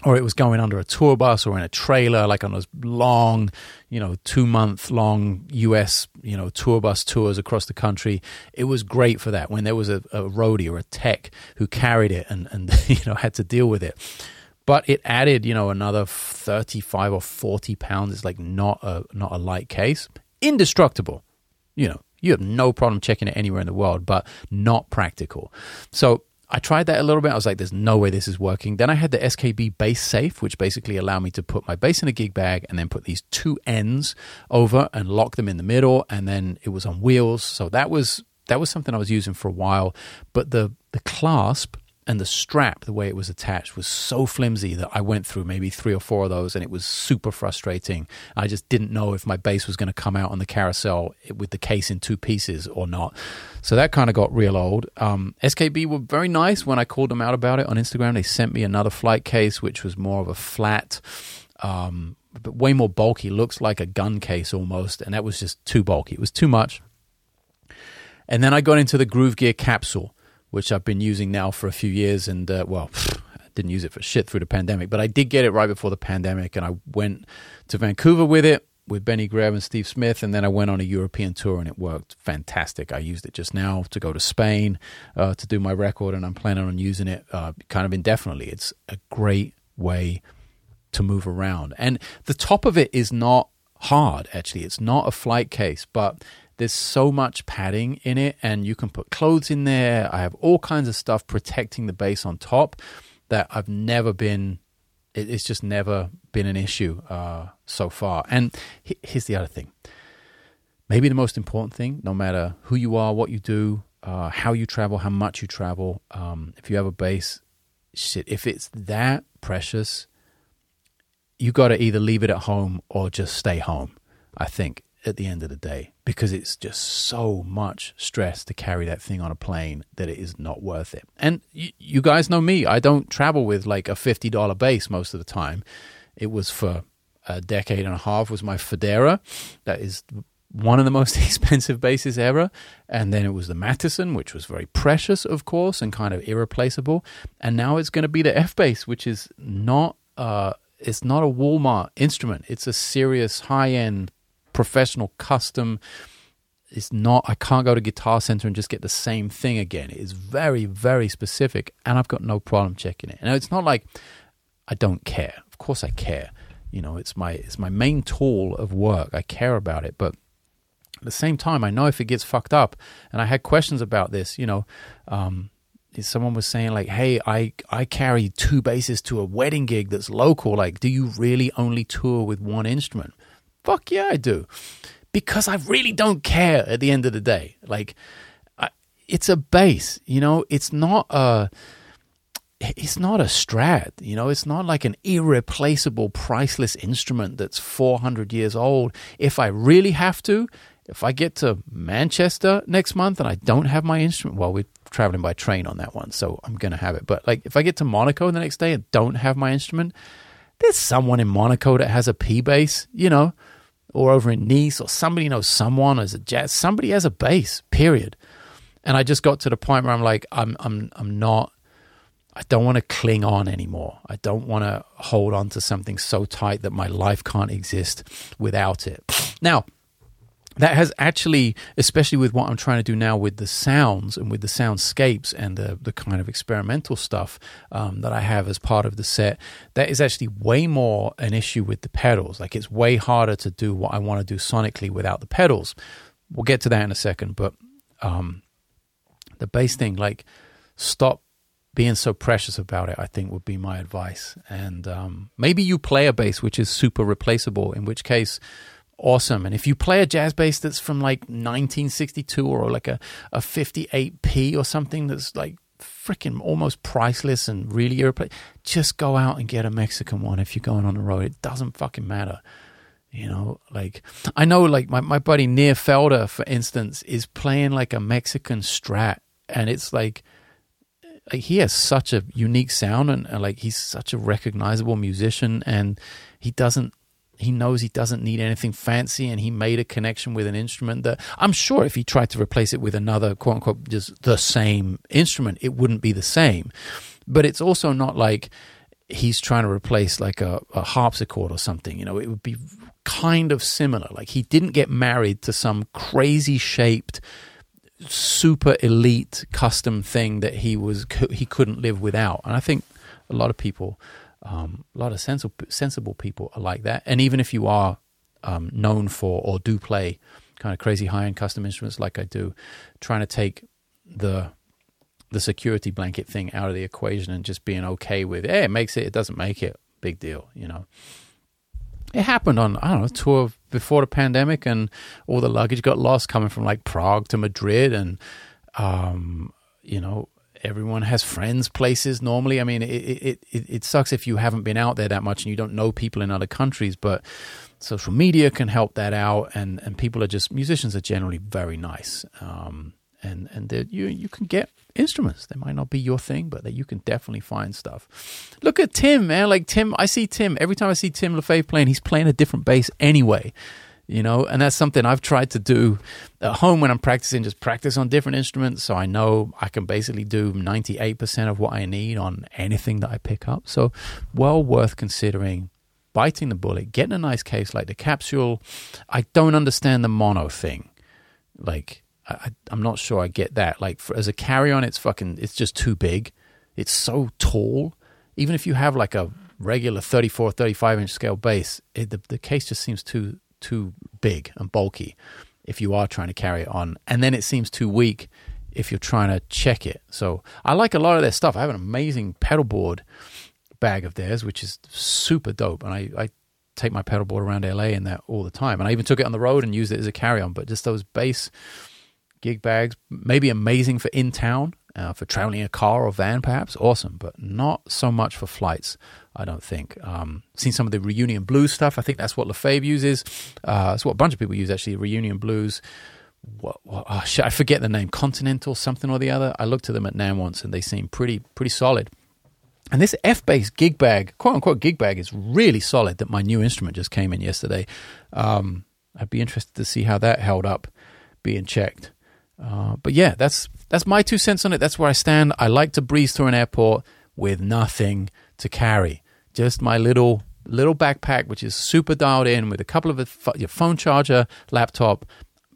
or it was going under a tour bus or in a trailer, like on those long, you know, two month long US, you know, tour bus tours across the country. It was great for that when there was a, a roadie or a tech who carried it and, and, <laughs> you know, had to deal with it. But it added, you know, another 35 or 40 pounds. It's like not a, not a light case. Indestructible you know, you have no problem checking it anywhere in the world, but not practical. So I tried that a little bit. I was like, there's no way this is working. Then I had the SKB bass safe, which basically allowed me to put my bass in a gig bag and then put these two ends over and lock them in the middle. And then it was on wheels. So that was that was something I was using for a while. But the the clasp and the strap, the way it was attached, was so flimsy that I went through maybe three or four of those, and it was super frustrating. I just didn't know if my bass was going to come out on the carousel with the case in two pieces or not. So that kind of got real old. Um, SKB were very nice when I called them out about it on Instagram. They sent me another flight case, which was more of a flat. Um, but way more bulky, looks like a gun case almost, and that was just too bulky. It was too much. And then I got into the Gruv Gear Kapsule, which I've been using now for a few years. And uh, well, didn't use it for shit through the pandemic, but I did get it right before the pandemic, and I went to Vancouver with it with Benny Greb and Steve Smith, and then I went on a European tour, and it worked fantastic. I used it just now to go to Spain uh, to do my record, and I'm planning on using it uh, kind of indefinitely. It's a great way to move around, and the top of it is not hard. Actually, it's not a flight case, but there's so much padding in it, and you can put clothes in there. I have all kinds of stuff protecting the bass on top that I've never been. It's just never been an issue uh, so far. And here's the other thing. Maybe the most important thing, no matter who you are, what you do, uh, how you travel, how much you travel, um, if you have a bass, shit, if it's that precious, you got to either leave it at home or just stay home. I think at the end of the day because it's just so much stress to carry that thing on a plane that it is not worth it. And y- you guys know me, I don't travel with like a $50 bass most of the time. It was for a decade and a half was my Fodera. That is one of the most <laughs> expensive basses ever. And then it was the Mattison, which was very precious, of course, and kind of irreplaceable. And now it's going to be the F bass, which is not uh, it's not a Walmart instrument. It's a serious high end professional custom. It's not, I can't go to Guitar Center and just get the same thing again. It is very, very specific, and I've got no problem checking it. And it's not like I don't care. Of course, I care. You know, it's my it's my main tool of work. I care about it, but at the same time, I know if it gets fucked up. And I had questions about this. You know, um, someone was saying like, "Hey, I I carry two basses to a wedding gig that's local. Like, do you really only tour with one instrument?" Fuck yeah, I do. Because I really don't care at the end of the day. Like, I, it's a bass, you know, it's not a. It's not a strat, you know, it's not like an irreplaceable, priceless instrument that's 400 years old. If I really have to, if I get to Manchester next month and I don't have my instrument, well, we're traveling by train on that one, so I'm going to have it. But like, if I get to Monaco the next day and don't have my instrument, there's someone in Monaco that has a P bass, you know, or over in Nice, or somebody knows someone as a jazz. Somebody has a bass. Period. And I just got to the point where I'm like, I'm, I'm, I'm not. I don't want to cling on anymore. I don't want to hold on to something so tight that my life can't exist without it. Now, that has actually, especially with what I'm trying to do now with the sounds and with the soundscapes and the, the kind of experimental stuff um, that I have as part of the set, that is actually way more an issue with the pedals. Like it's way harder to do what I want to do sonically without the pedals. We'll get to that in a second, but um, the bass thing, like stop being so precious about it, I think would be my advice. And um, maybe you play a bass which is super replaceable, in which case awesome. And if you play a jazz bass that's from like 1962 or like a, a 58p or something that's like freaking almost priceless and really irreplaceable, just go out and get a Mexican one if you're going on the road. It doesn't fucking matter. You know, like I know, like my, my buddy Nir Felder, for instance, is playing like a Mexican strat, and it's like, like he has such a unique sound, and, and like he's such a recognizable musician, and he doesn't he knows he doesn't need anything fancy and he made a connection with an instrument that I'm sure if he tried to replace it with another quote unquote just the same instrument, it wouldn't be the same. But it's also not like he's trying to replace like a, a harpsichord or something. You know, it would be kind of similar. Like he didn't get married to some crazy shaped super elite custom thing that he was he couldn't live without. And I think a lot of people um, a lot of sensible, sensible people are like that. And even if you are um, known for or do play kind of crazy high end custom instruments like I do, trying to take the the security blanket thing out of the equation and just being okay with, hey, it makes it, it doesn't make it, big deal, you know. It happened on I don't know tour before the pandemic, and all the luggage got lost coming from like Prague to Madrid, and um, you know everyone has friends, places. Normally, I mean, it, it, it, it sucks if you haven't been out there that much and you don't know people in other countries, but social media can help that out. And, and people are just, musicians are generally very nice. Um, and and you you can get instruments. They might not be your thing, but that you can definitely find stuff. Look at Tim, man. Like Tim, I see Tim every time I see Tim Lefebvre playing. He's playing a different bass anyway you know and that's something i've tried to do at home when i'm practicing just practice on different instruments. So i know i can basically do 98% of what i need on anything that i pick up. So well worth considering biting the bullet getting a nice case like the Kapsule. I don't understand the mono thing. Like I, am not sure i get that. Like for, as a carry-on it's fucking it's just too big. It's so tall. Even if you have like a regular 34 35 inch scale bass it, the, the case just seems too too big and bulky if you are trying to carry it on. And then it seems too weak if you're trying to check it. So I like a lot of their stuff. I have an amazing pedal board bag of theirs, which is super dope. And I, I take my pedal board around LA in that all the time. And I even took it on the road and used it as a carry on. But just those bass gig bags, maybe amazing for in town, uh, for traveling in a car or van, perhaps. Awesome, but not so much for flights. I don't think. Um, seen some of the reunion blues stuff. I think that's what Lefebvre uses. Uh, what a bunch of people use actually. Reunion blues. What, what oh, shit, I forget the name. Continental something or the other. I looked at them at NAMM once and they seem pretty pretty solid. And this F bass gig bag, quote unquote gig bag, is really solid. That my new instrument just came in yesterday. Um, I'd be interested to see how that held up being checked. Uh, but yeah, that's that's my two cents on it. That's where I stand. I like to breeze through an airport with nothing to carry just my little little backpack, which is super dialed in with a couple of your phone charger, laptop,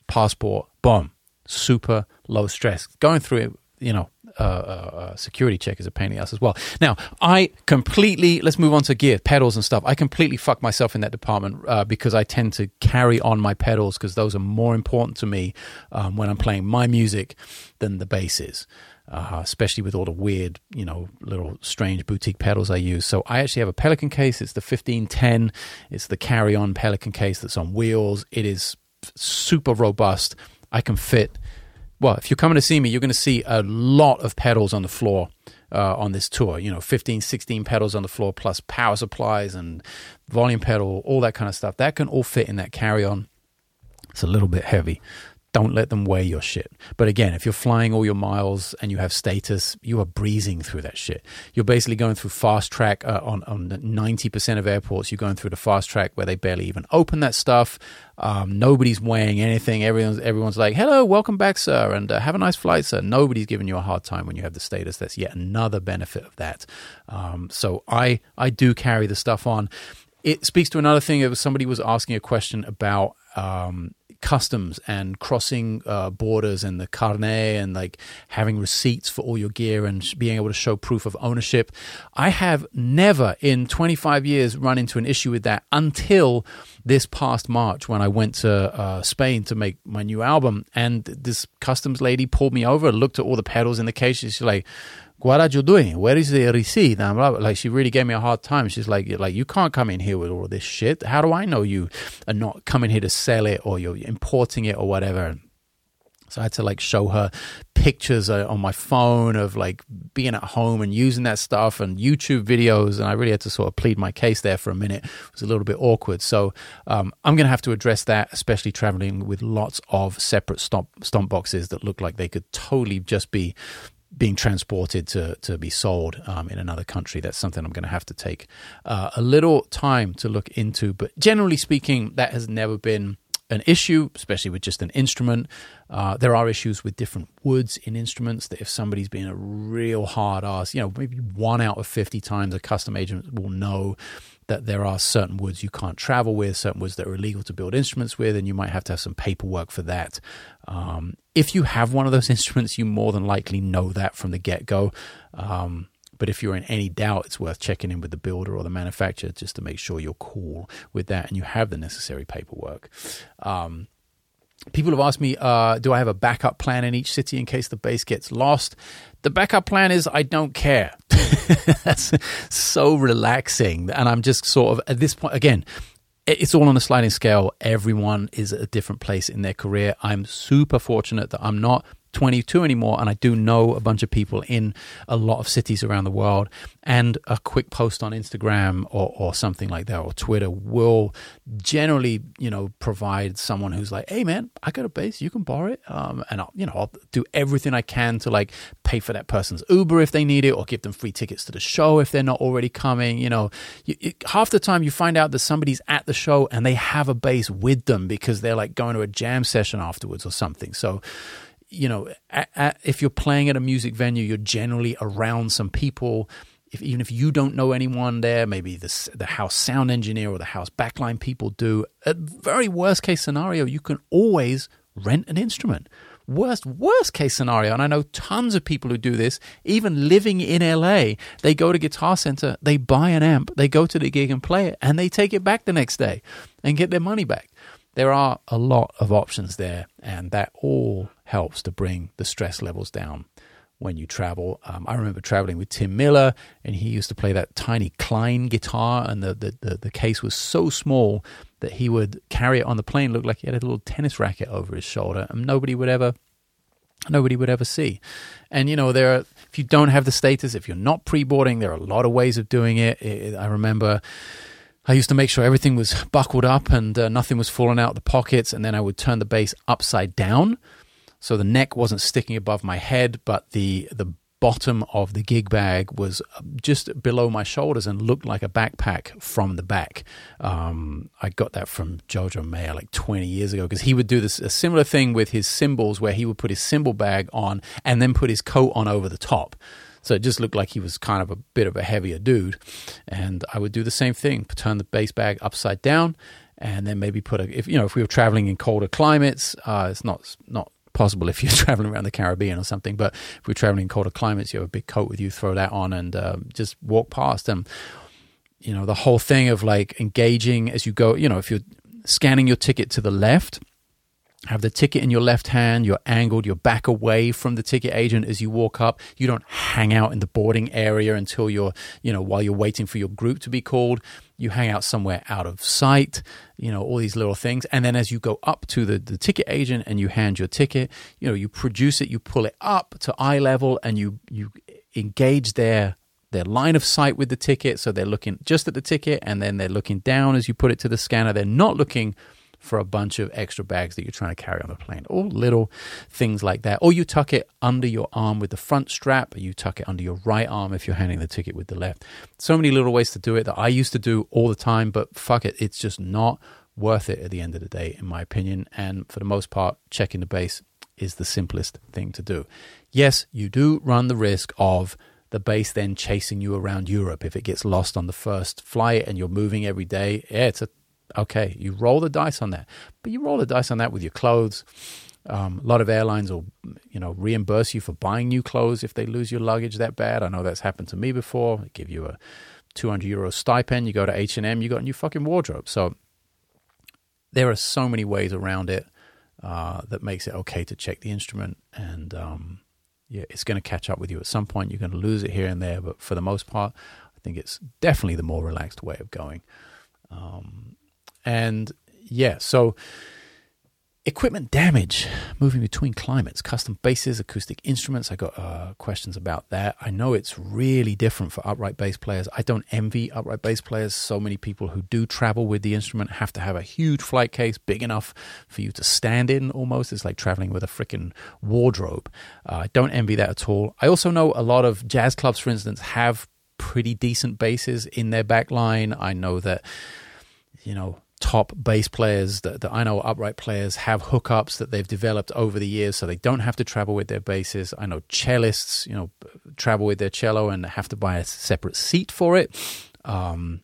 passport, boom, super low stress. Going through it, you know, uh, uh, uh, security check is a pain in the ass as well. Now, I completely, let's move on to gear, pedals and stuff. I completely fuck myself in that department uh, because I tend to carry on my pedals because those are more important to me um, when I'm playing my music than the bass is uh, especially with all the weird, you know, little strange boutique pedals I use. So I actually have a Pelican case. It's the 1510. It's the carry on Pelican case that's on wheels. It is super robust. I can fit. Well, if you're coming to see me, you're going to see a lot of pedals on the floor uh, on this tour. You know, 15, 16 pedals on the floor, plus power supplies and volume pedal, all that kind of stuff. That can all fit in that carry on. It's a little bit heavy don't let them weigh your shit. But again, if you're flying all your miles and you have status, you are breezing through that shit. You're basically going through fast track uh, on, on 90% of airports. You're going through the fast track where they barely even open that stuff. Um, nobody's weighing anything. Everyone's, everyone's like, hello, welcome back, sir, and uh, have a nice flight, sir. Nobody's giving you a hard time when you have the status. That's yet another benefit of that. Um, so I, I do carry the stuff on. It speaks to another thing. It was somebody was asking a question about um, customs and crossing uh, borders and the carnet and like having receipts for all your gear and being able to show proof of ownership. I have never in 25 years run into an issue with that until this past March when I went to uh, Spain to make my new album. And this customs lady pulled me over, looked at all the pedals in the case. She's like, what are you doing? Where is the receipt? And. Like she really gave me a hard time. She's like, like you can't come in here with all this shit. How do I know you are not coming here to sell it or you're importing it or whatever? So I had to like show her pictures uh, on my phone of like being at home and using that stuff and YouTube videos. And I really had to sort of plead my case there for a minute. It was a little bit awkward. So um, I'm going to have to address that, especially traveling with lots of separate stomp, stomp boxes that look like they could totally just be being transported to to be sold um, in another country. That's something I'm going to have to take uh, a little time to look into. But generally speaking, that has never been an issue, especially with just an instrument. Uh, there are issues with different woods in instruments that if somebody's been a real hard ass, you know, maybe one out of 50 times a custom agent will know that there are certain woods you can't travel with, certain woods that are illegal to build instruments with, and you might have to have some paperwork for that. Um, if you have one of those <laughs> instruments, you more than likely know that from the get go. Um, but if you're in any doubt, it's worth checking in with the builder or the manufacturer just to make sure you're cool with that and you have the necessary paperwork. Um, people have asked me, uh, do I have a backup plan in each city in case the bass gets lost? The backup plan is I don't care. <laughs> That's so relaxing. And I'm just sort of at this point, again, it's all on a sliding scale. Everyone is at a different place in their career. I'm super fortunate that I'm not 22 anymore, and I do know a bunch of people in a lot of cities around the world. And a quick post on Instagram or, or something like that, or Twitter, will generally, you know, provide someone who's like, "Hey, man, I got a bass, you can borrow it," um, and I'll, you know, I'll do everything I can to like pay for that person's Uber if they need it, or give them free tickets to the show if they're not already coming. You know, you, half the time you find out that somebody's at the show and they have a bass with them because they're like going to a jam session afterwards or something. So you know, at, at, if you're playing at a music venue, you're generally around some people. If, even if you don't know anyone there, maybe the, the house sound engineer or the house backline people do. At very worst case scenario, you can always rent an instrument. Worst, worst case scenario, and I know tons of people who do this, even living in LA, they go to Guitar Center, they buy an amp, they go to the gig and play it, and they take it back the next day and get their money back. There are a lot of options there, and that all helps to bring the stress levels down when you travel. Um, I remember traveling with Tim Miller, and he used to play that tiny Klein guitar, and the, the, the, the, case was so small that he would carry it on the plane, look like he had a little tennis racket over his shoulder, and nobody would ever. Nobody would ever see. And, you know, there are, if you don't have the status, if you're not pre boarding, there are a lot of ways of doing it. it I remember I used to make sure everything was buckled up and uh, nothing was falling out of the pockets, and then I would turn the bass upside down so the neck wasn't sticking above my head, but the the bottom of the gig bag was just below my shoulders and looked like a backpack from the back. Um, I got that from Jojo Mayer like 20 years ago because he would do this a similar thing with his cymbals where he would put his cymbal bag on and then put his coat on over the top. So it just looked like he was kind of a bit of a heavier dude. And I would do the same thing, turn the bass bag upside down and then maybe put a if you know if we were traveling in colder climates uh, it's not not possible if you're <laughs> traveling around the Caribbean or something. But if we're traveling in colder climates, you have a big coat with you, throw that on and uh, just walk past. And, you know, the whole thing of like engaging as you go, you know, if you're scanning your ticket to the left, have the ticket in your left hand, you're angled, you're back away from the ticket agent as you walk up. You don't hang out in the boarding area until you're, you know, while you're waiting for your group to be called. You hang out somewhere out of sight, you know, all these little things. And then as you go up to the, the ticket agent and you hand your ticket, you know, you produce it, you pull it up to eye level and you, you engage their their line of sight with the ticket. So they're looking just at the ticket and then they're looking down as you put it to the scanner. They're not looking for a bunch of extra bags that you're trying to carry on the plane. All little things like that. Or you tuck it under your arm with the front strap, or you tuck it under your right arm if you're handing the ticket with the left. So many little ways to do it that I used to do all the time, but fuck it, it's just not worth it at the end of the day, in my opinion. And for the most part, checking the bass is the simplest thing to do. Yes, you do run the risk of the bass then chasing you around Europe if it gets lost on the first flight and you're moving every day. Yeah, it's a Okay, you roll the dice on that, but you roll the dice on that with your clothes. Um, a lot of airlines will, you know, reimburse you for buying new clothes if they lose your luggage that bad. I know that's happened to me before. They give you a 200 euro stipend. You go to H and M, you got a new fucking wardrobe. So there are so many ways around it uh, that makes it okay to check the instrument, and um, yeah, it's going to catch up with you at some point. You're going to lose it here and there, but for the most part, I think it's definitely the more relaxed way of going. Um, and yeah, so Equipment damage, moving between climates, custom basses, acoustic instruments. I got uh, questions about that. I know it's really different for upright bass players. I don't envy upright bass players. So many people who do travel with the instrument have to have a huge flight case, big enough for you to stand in almost. It's like traveling with a freaking wardrobe. Uh, I don't envy that at all. I also know a lot of jazz clubs, for instance, have pretty decent basses in their back line. I know that, you know, top bass players that, that I know upright players have hookups that they've developed over the years so they don't have to travel with their basses. I know cellists, you know, travel with their cello and have to buy a separate seat for it. Um,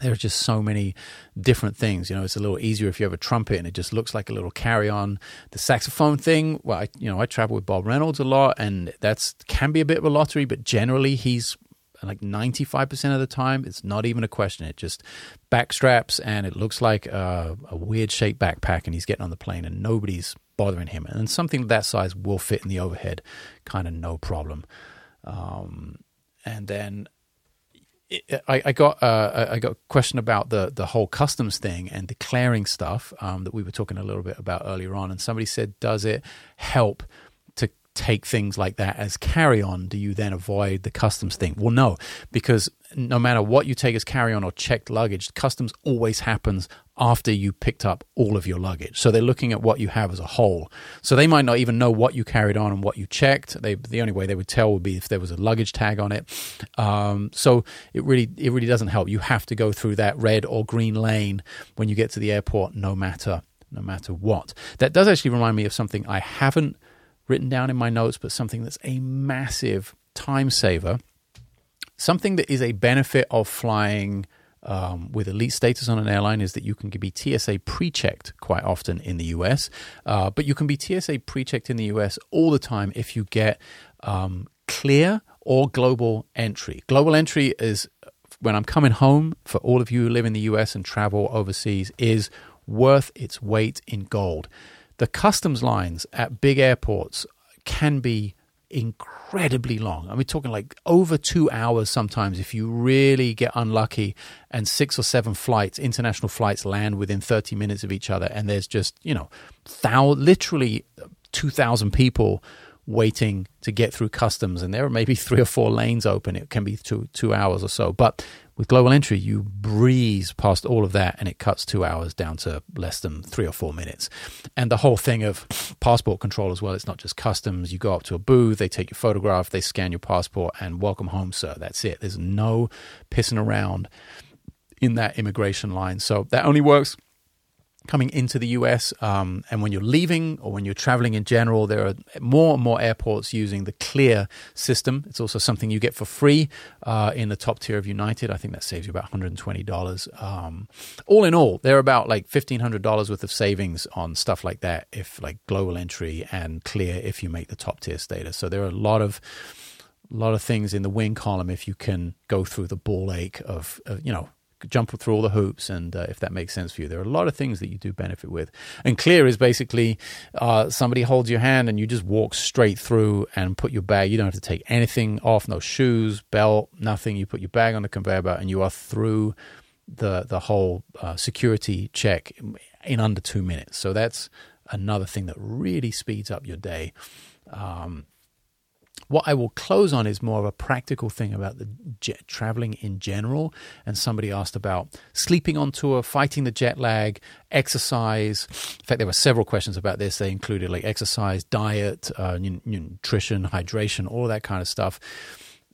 there are just so many different things. You know, it's a little easier if you have a trumpet and it just looks like a little carry on. The saxophone thing, well, I, you know, I travel with Bob Reynolds a lot and that's can be a bit of a lottery, but generally he's like 95% of the time, it's not even a question. It just back straps and it looks like a, a weird shaped backpack and he's getting on the plane and nobody's bothering him. And something that size will fit in the overhead, kind of no problem. Um, and then I, I, got uh, I got a question about the the whole customs thing and declaring stuff um, that we were talking a little bit about earlier on, and somebody said, "Does it help take things like that as carry on, do you then avoid the customs thing? Well, no, because no matter what you take as carry on or checked luggage, customs always happens after you picked up all of your luggage. So they're looking at what you have as a whole. So they might not even know what you carried on and what you checked. They, the only way they would tell would be if there was a luggage tag on it. Um, so it really it really doesn't help. You have to go through that red or green lane when you get to the airport, no matter no matter what. That does actually remind me of something I haven't written down in my notes, but something that's a massive time saver. Something that is a benefit of flying um, with elite status on an airline is that you can be TSA pre checked quite often in the US, uh, but you can be TSA pre checked in the US all the time if you get um, clear or global entry. Global entry is when I'm coming home for all of you who live in the US and travel overseas, is worth its weight in gold the customs lines at big airports can be incredibly long. I mean, talking like over two hours sometimes if you really get unlucky and six or seven flights, international flights, land within 30 minutes of each other. And there's just, you know, thou- literally 2,000 people waiting to get through customs. And there are maybe three or four lanes open. It can be two, two hours or so. But with global entry, you breeze past all of that and it cuts two hours down to less than three or four minutes. And the whole thing of passport control as well, it's not just customs. You go up to a booth, they take your photograph, they scan your passport, and welcome home, sir. That's it. There's no pissing around in that immigration line. So that only works coming into the US. Um, and when you're leaving or when you're traveling in general, there are more and more airports using the Clear system. It's also something you get for free uh, in the top tier of United. I think that saves you about $120. Um, all in all, they're about like $1,500 worth of savings on stuff like that, if like global entry and Clear, if you make the top tier status. So there are a lot of a lot of things in the wing column if you can go through the ball ache of, of you know jump through all the hoops and uh, if that makes sense for you. There are a lot of things that you do benefit with. And clear is basically uh, somebody holds your hand and you just walk straight through and put your bag. You don't have to take anything off no shoes belt nothing. You put your bag on the conveyor belt and you are through the the whole uh, security check in under two minutes. So that's another thing that really speeds up your day. Um, what I will close on is more of a practical thing about the jet traveling in general. And somebody asked about sleeping on tour, fighting the jet lag, exercise. In fact, there were several questions about this. They included like exercise, diet, uh, nutrition, hydration, all that kind of stuff.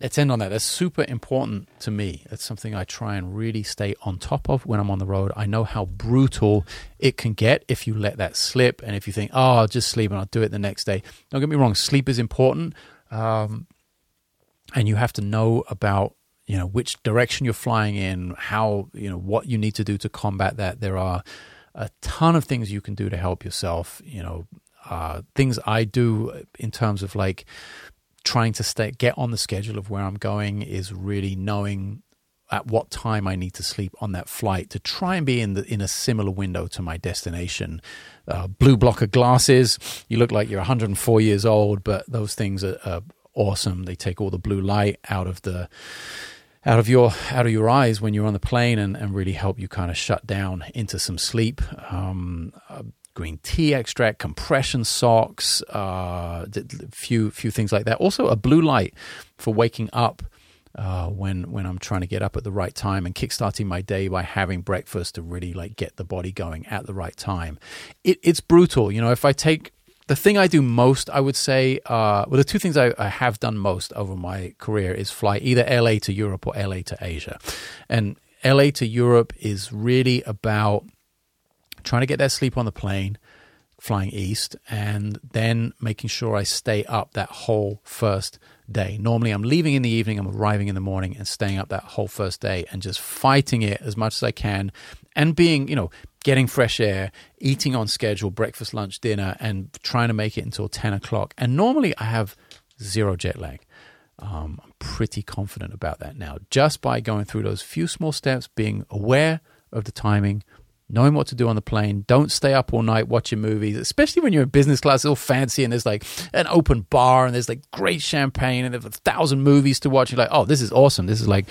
Let's end on that. That's super important to me. That's something I try and really stay on top of when I'm on the road. I know how brutal it can get if you let that slip and if you think, oh, I'll just sleep and I'll do it the next day. Don't get me wrong, sleep is important, um, and you have to know about you know which direction you're flying in, how you know what you need to do to combat that. There are a ton of things you can do to help yourself. You know, uh, things I do in terms of like trying to stay get on the schedule of where I'm going is really knowing at what time I need to sleep on that flight to try and be in the in a similar window to my destination. Uh, blue blocker glasses. You look like you're 104 years old, but those things are, are awesome. They take all the blue light out of the out of your out of your eyes when you're on the plane and, and really help you kind of shut down into some sleep. Um, uh, green tea extract, compression socks, uh, few few things like that. Also, a blue light for waking up uh, when when I'm trying to get up at the right time and kickstarting my day by having breakfast to really like get the body going at the right time. It, it's brutal, you know. If I take the thing I do most, I would say, uh, well, the two things I, I, have done most over my career is fly either LA to Europe or LA to Asia, and LA to Europe is really about trying to get that sleep on the plane flying east and then making sure I stay up that whole first day. Normally, I'm leaving in the evening, I'm arriving in the morning and staying up that whole first day and just fighting it as much as I can and being, you know, getting fresh air, eating on schedule, breakfast, lunch, dinner, and trying to make it until 10 o'clock. And normally, I have zero jet lag. Um, I'm pretty confident about that now, just by going through those few small steps, being aware of the timing, knowing what to do on the plane. Don't stay up all night watching movies, especially when you're in business class. It's all fancy and there's like an open bar and there's like great champagne and there's a thousand movies to watch. You're like, oh, this is awesome. This is like,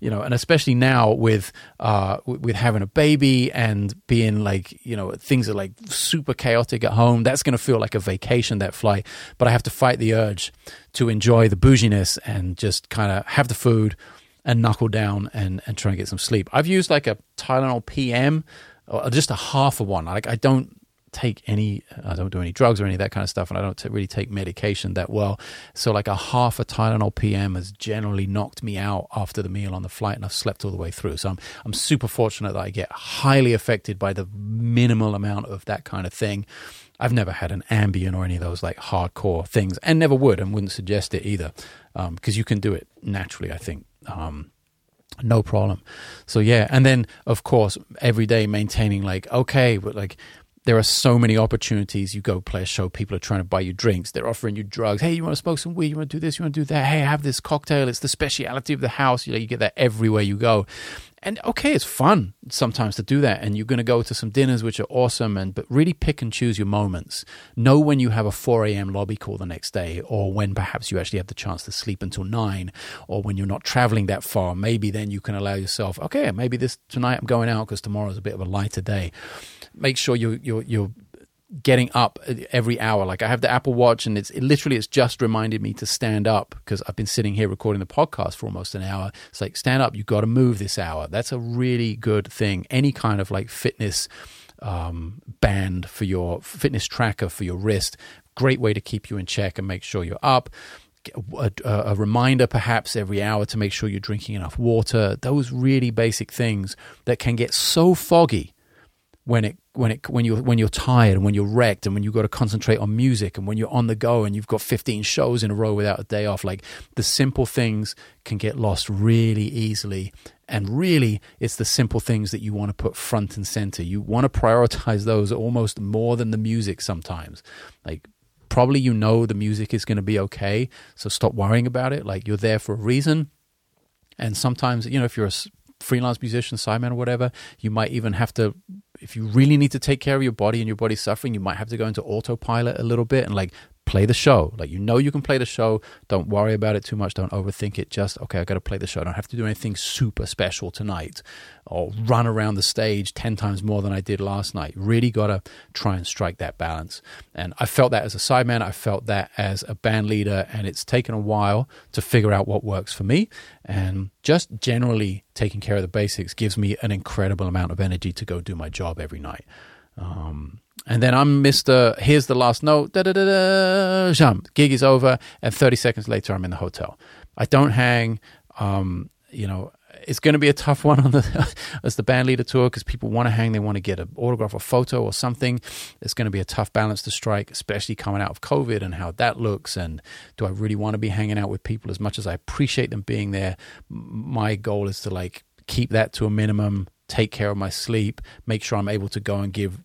you know, and especially now with uh with having a baby and being like, you know, things are like super chaotic at home. That's going to feel like a vacation that flight, but I have to fight the urge to enjoy the bouginess and just kind of have the food and knuckle down and, and try and get some sleep. I've used like a Tylenol PM or just a half of one. Like I don't take any, I don't do any drugs or any of that kind of stuff, and I don't t- really take medication that well. So like a half a Tylenol PM has generally knocked me out after the meal on the flight, and I've slept all the way through. So I'm I'm super fortunate that I get highly affected by the minimal amount of that kind of thing. I've never had an Ambien or any of those like hardcore things, and never would, and wouldn't suggest it either, because um, you can do it naturally. I think. Um, no problem. So yeah, and then of course every day maintaining like okay, but like there are so many opportunities. You go play a show, people are trying to buy you drinks. They're offering you drugs. Hey, you want to smoke some weed? You want to do this? You want to do that? Hey, have this cocktail. It's the speciality of the house. You know, you get that everywhere you go. And okay, it's fun sometimes to do that. And you're going to go to some dinners which are awesome. And but really pick and choose your moments. Know when you have a 4 a.m. lobby call the next day, or when perhaps you actually have the chance to sleep until nine, or when you're not traveling that far. Maybe then you can allow yourself. Okay, maybe this tonight I'm going out because tomorrow's a bit of a lighter day make sure you you're you're getting up every hour. Like I have the Apple Watch, and it's it literally it's just reminded me to stand up because I've been sitting here recording the podcast for almost an hour. It's like stand up, you've got to move this hour. That's a really good thing. Any kind of like fitness um, band for your fitness tracker for your wrist, great way to keep you in check and make sure you're up. A, a, reminder perhaps every hour to make sure you're drinking enough water those really basic things that can get so foggy when it when it when you're when you're tired and when you're wrecked and when you've got to concentrate on music and when you're on the go and you've got 15 shows in a row without a day off like the simple things can get lost really easily. And really it's the simple things that you want to put front and center. You want to prioritize those almost more than the music sometimes. Like probably you know the music is going to be okay so stop worrying about it. Like you're there for a reason. And sometimes you know if you're a freelance musician, sideman, or whatever, you might even have to if you really need to take care of your body and your body's suffering, you might have to go into autopilot a little bit and like play the show. Like you know you can play the show. Don't worry about it too much. Don't overthink it. Just okay, I got to play the show. I don't have to do anything super special tonight or run around the stage 10 times more than I did last night. Really got to try and strike that balance. And I felt that as a sideman, I felt that as a band leader and it's taken a while to figure out what works for me and just generally taking care of the basics gives me an incredible amount of energy to go do my job every night. Um, and then I'm Mr. Here's the last note. Da da da da. Jump. Gig is over, and 30 seconds later, I'm in the hotel. I don't hang. Um, you know, it's going to be a tough one on the <laughs> as the band leader tour because people want to hang, they want to get an autograph or photo or something. It's going to be a tough balance to strike, especially coming out of COVID and how that looks. And do I really want to be hanging out with people as much as I appreciate them being there? My goal is to like keep that to a minimum, take care of my sleep, make sure I'm able to go and give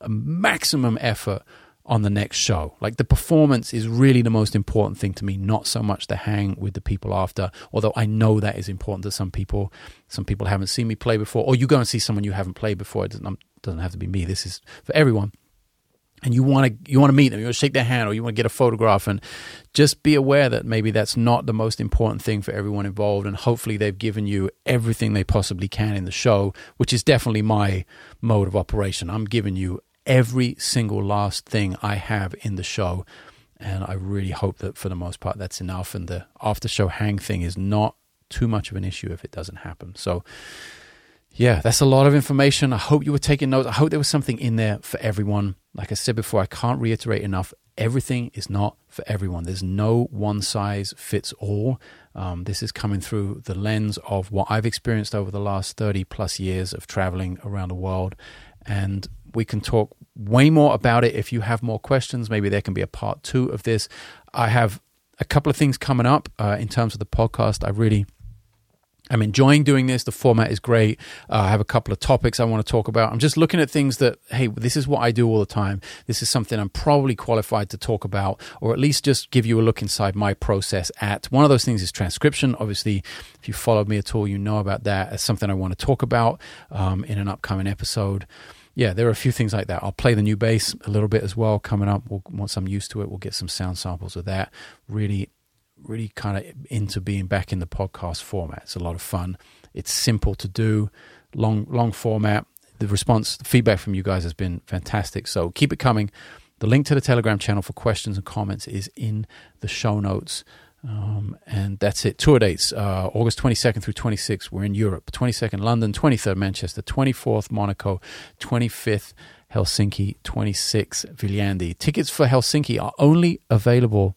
a maximum effort on the next show. Like the performance is really the most important thing to me, not so much the hang with the people after. Although I know that is important to some people. Some people haven't seen me play before, or you go and see someone you haven't played before. It doesn't, um, doesn't have to be me. This is for everyone. And you want to you want to meet them, you want to shake their hand, or you want to get a photograph, and just be aware that maybe that's not the most important thing for everyone involved. And hopefully, they've given you everything they possibly can in the show, which is definitely my mode of operation. I'm giving you every single last thing I have in the show. And I really hope that for the most part that's enough. And the after show hang thing is not too much of an issue if it doesn't happen. So, yeah, that's a lot of information. I hope you were taking notes. I hope there was something in there for everyone. Like I said before, I can't reiterate enough. Everything is not for everyone. There's no one size fits all. Um, this is coming through the lens of what I've experienced over the last 30 plus years of traveling around the world. And we can talk way more about it if you have more questions. Maybe there can be a part two of this. I have a couple of things coming up uh, in terms of the podcast. I really I'm enjoying doing this. The format is great. Uh, I have a couple of topics I want to talk about. I'm just looking at things that, hey, this is what I do all the time. This is something I'm probably qualified to talk about, or at least just give you a look inside my process at. One of those things is transcription. Obviously, if you followed me at all, you know about that. It's something I want to talk about um, in an upcoming episode. Yeah, there are a few things like that. I'll play the new bass a little bit as well coming up. We'll, once I'm used to it, we'll get some sound samples of that. Really really kind of into being back in the podcast format. It's a lot of fun. It's simple to do, long long format. The response, the feedback from you guys has been fantastic. So keep it coming. The link to the Telegram channel for questions and comments is in the show notes. Um, and that's it. Tour dates uh, August 22nd through 26th. We're in Europe. 22nd, London. 23rd, Manchester. 24th, Monaco. 25th, Helsinki. 26th, Viljandi. Tickets for Helsinki are only available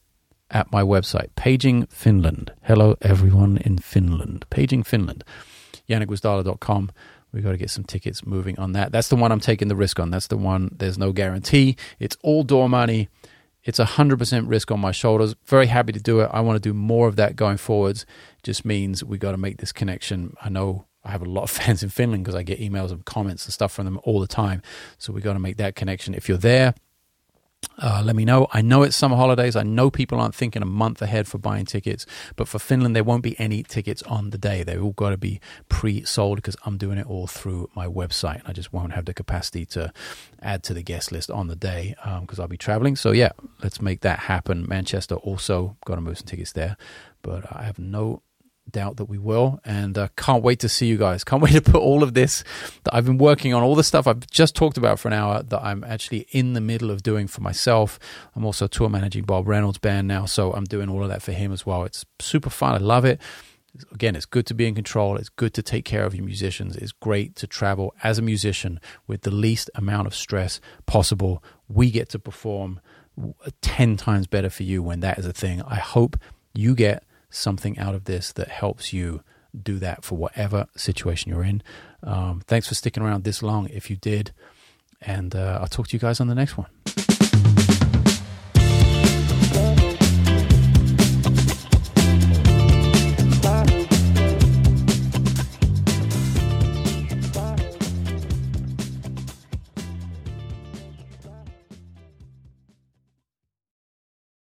at my website, Paging Finland. Hello, everyone in Finland. Paging Finland. janekgwizdala.com. We've got to get some tickets moving on that. That's the one I'm taking the risk on. That's the one. There's no guarantee. It's all door money. It's 100% risk on my shoulders. Very happy to do it. I want to do more of that going forwards. Just means we got to make this connection. I know I have a lot of <laughs> fans in Finland because I get emails and comments and stuff from them all the time. So we got to make that connection. If you're there, uh, let me know. I know it's summer holidays. I know people aren't thinking a month ahead for buying tickets, but for Finland, there won't be any tickets on the day. They've all got to be pre sold because I'm doing it all through my website. And I just won't have the capacity to add to the guest list on the day because um, I'll be traveling. So, yeah, let's make that happen. Manchester also got to move some tickets there, but I have no doubt that we will. And uh, can't wait to see you guys. Can't <laughs> wait to put all of this that I've been working on, all the stuff I've just talked about for an hour that I'm actually in the middle of doing for myself. I'm also tour managing Bob Reynolds' band now, so I'm doing all of that for him as well. It's super fun. I love it. Again, it's good to be in control. It's good to take care of your musicians. It's great to travel as a musician with the least amount of stress possible. We get to perform 10 times better for you when that is a thing. I hope you get something out of this that helps you do that for whatever situation you're in. Um, thanks for sticking around this long if you did. And uh, I'll talk to you guys on the next one.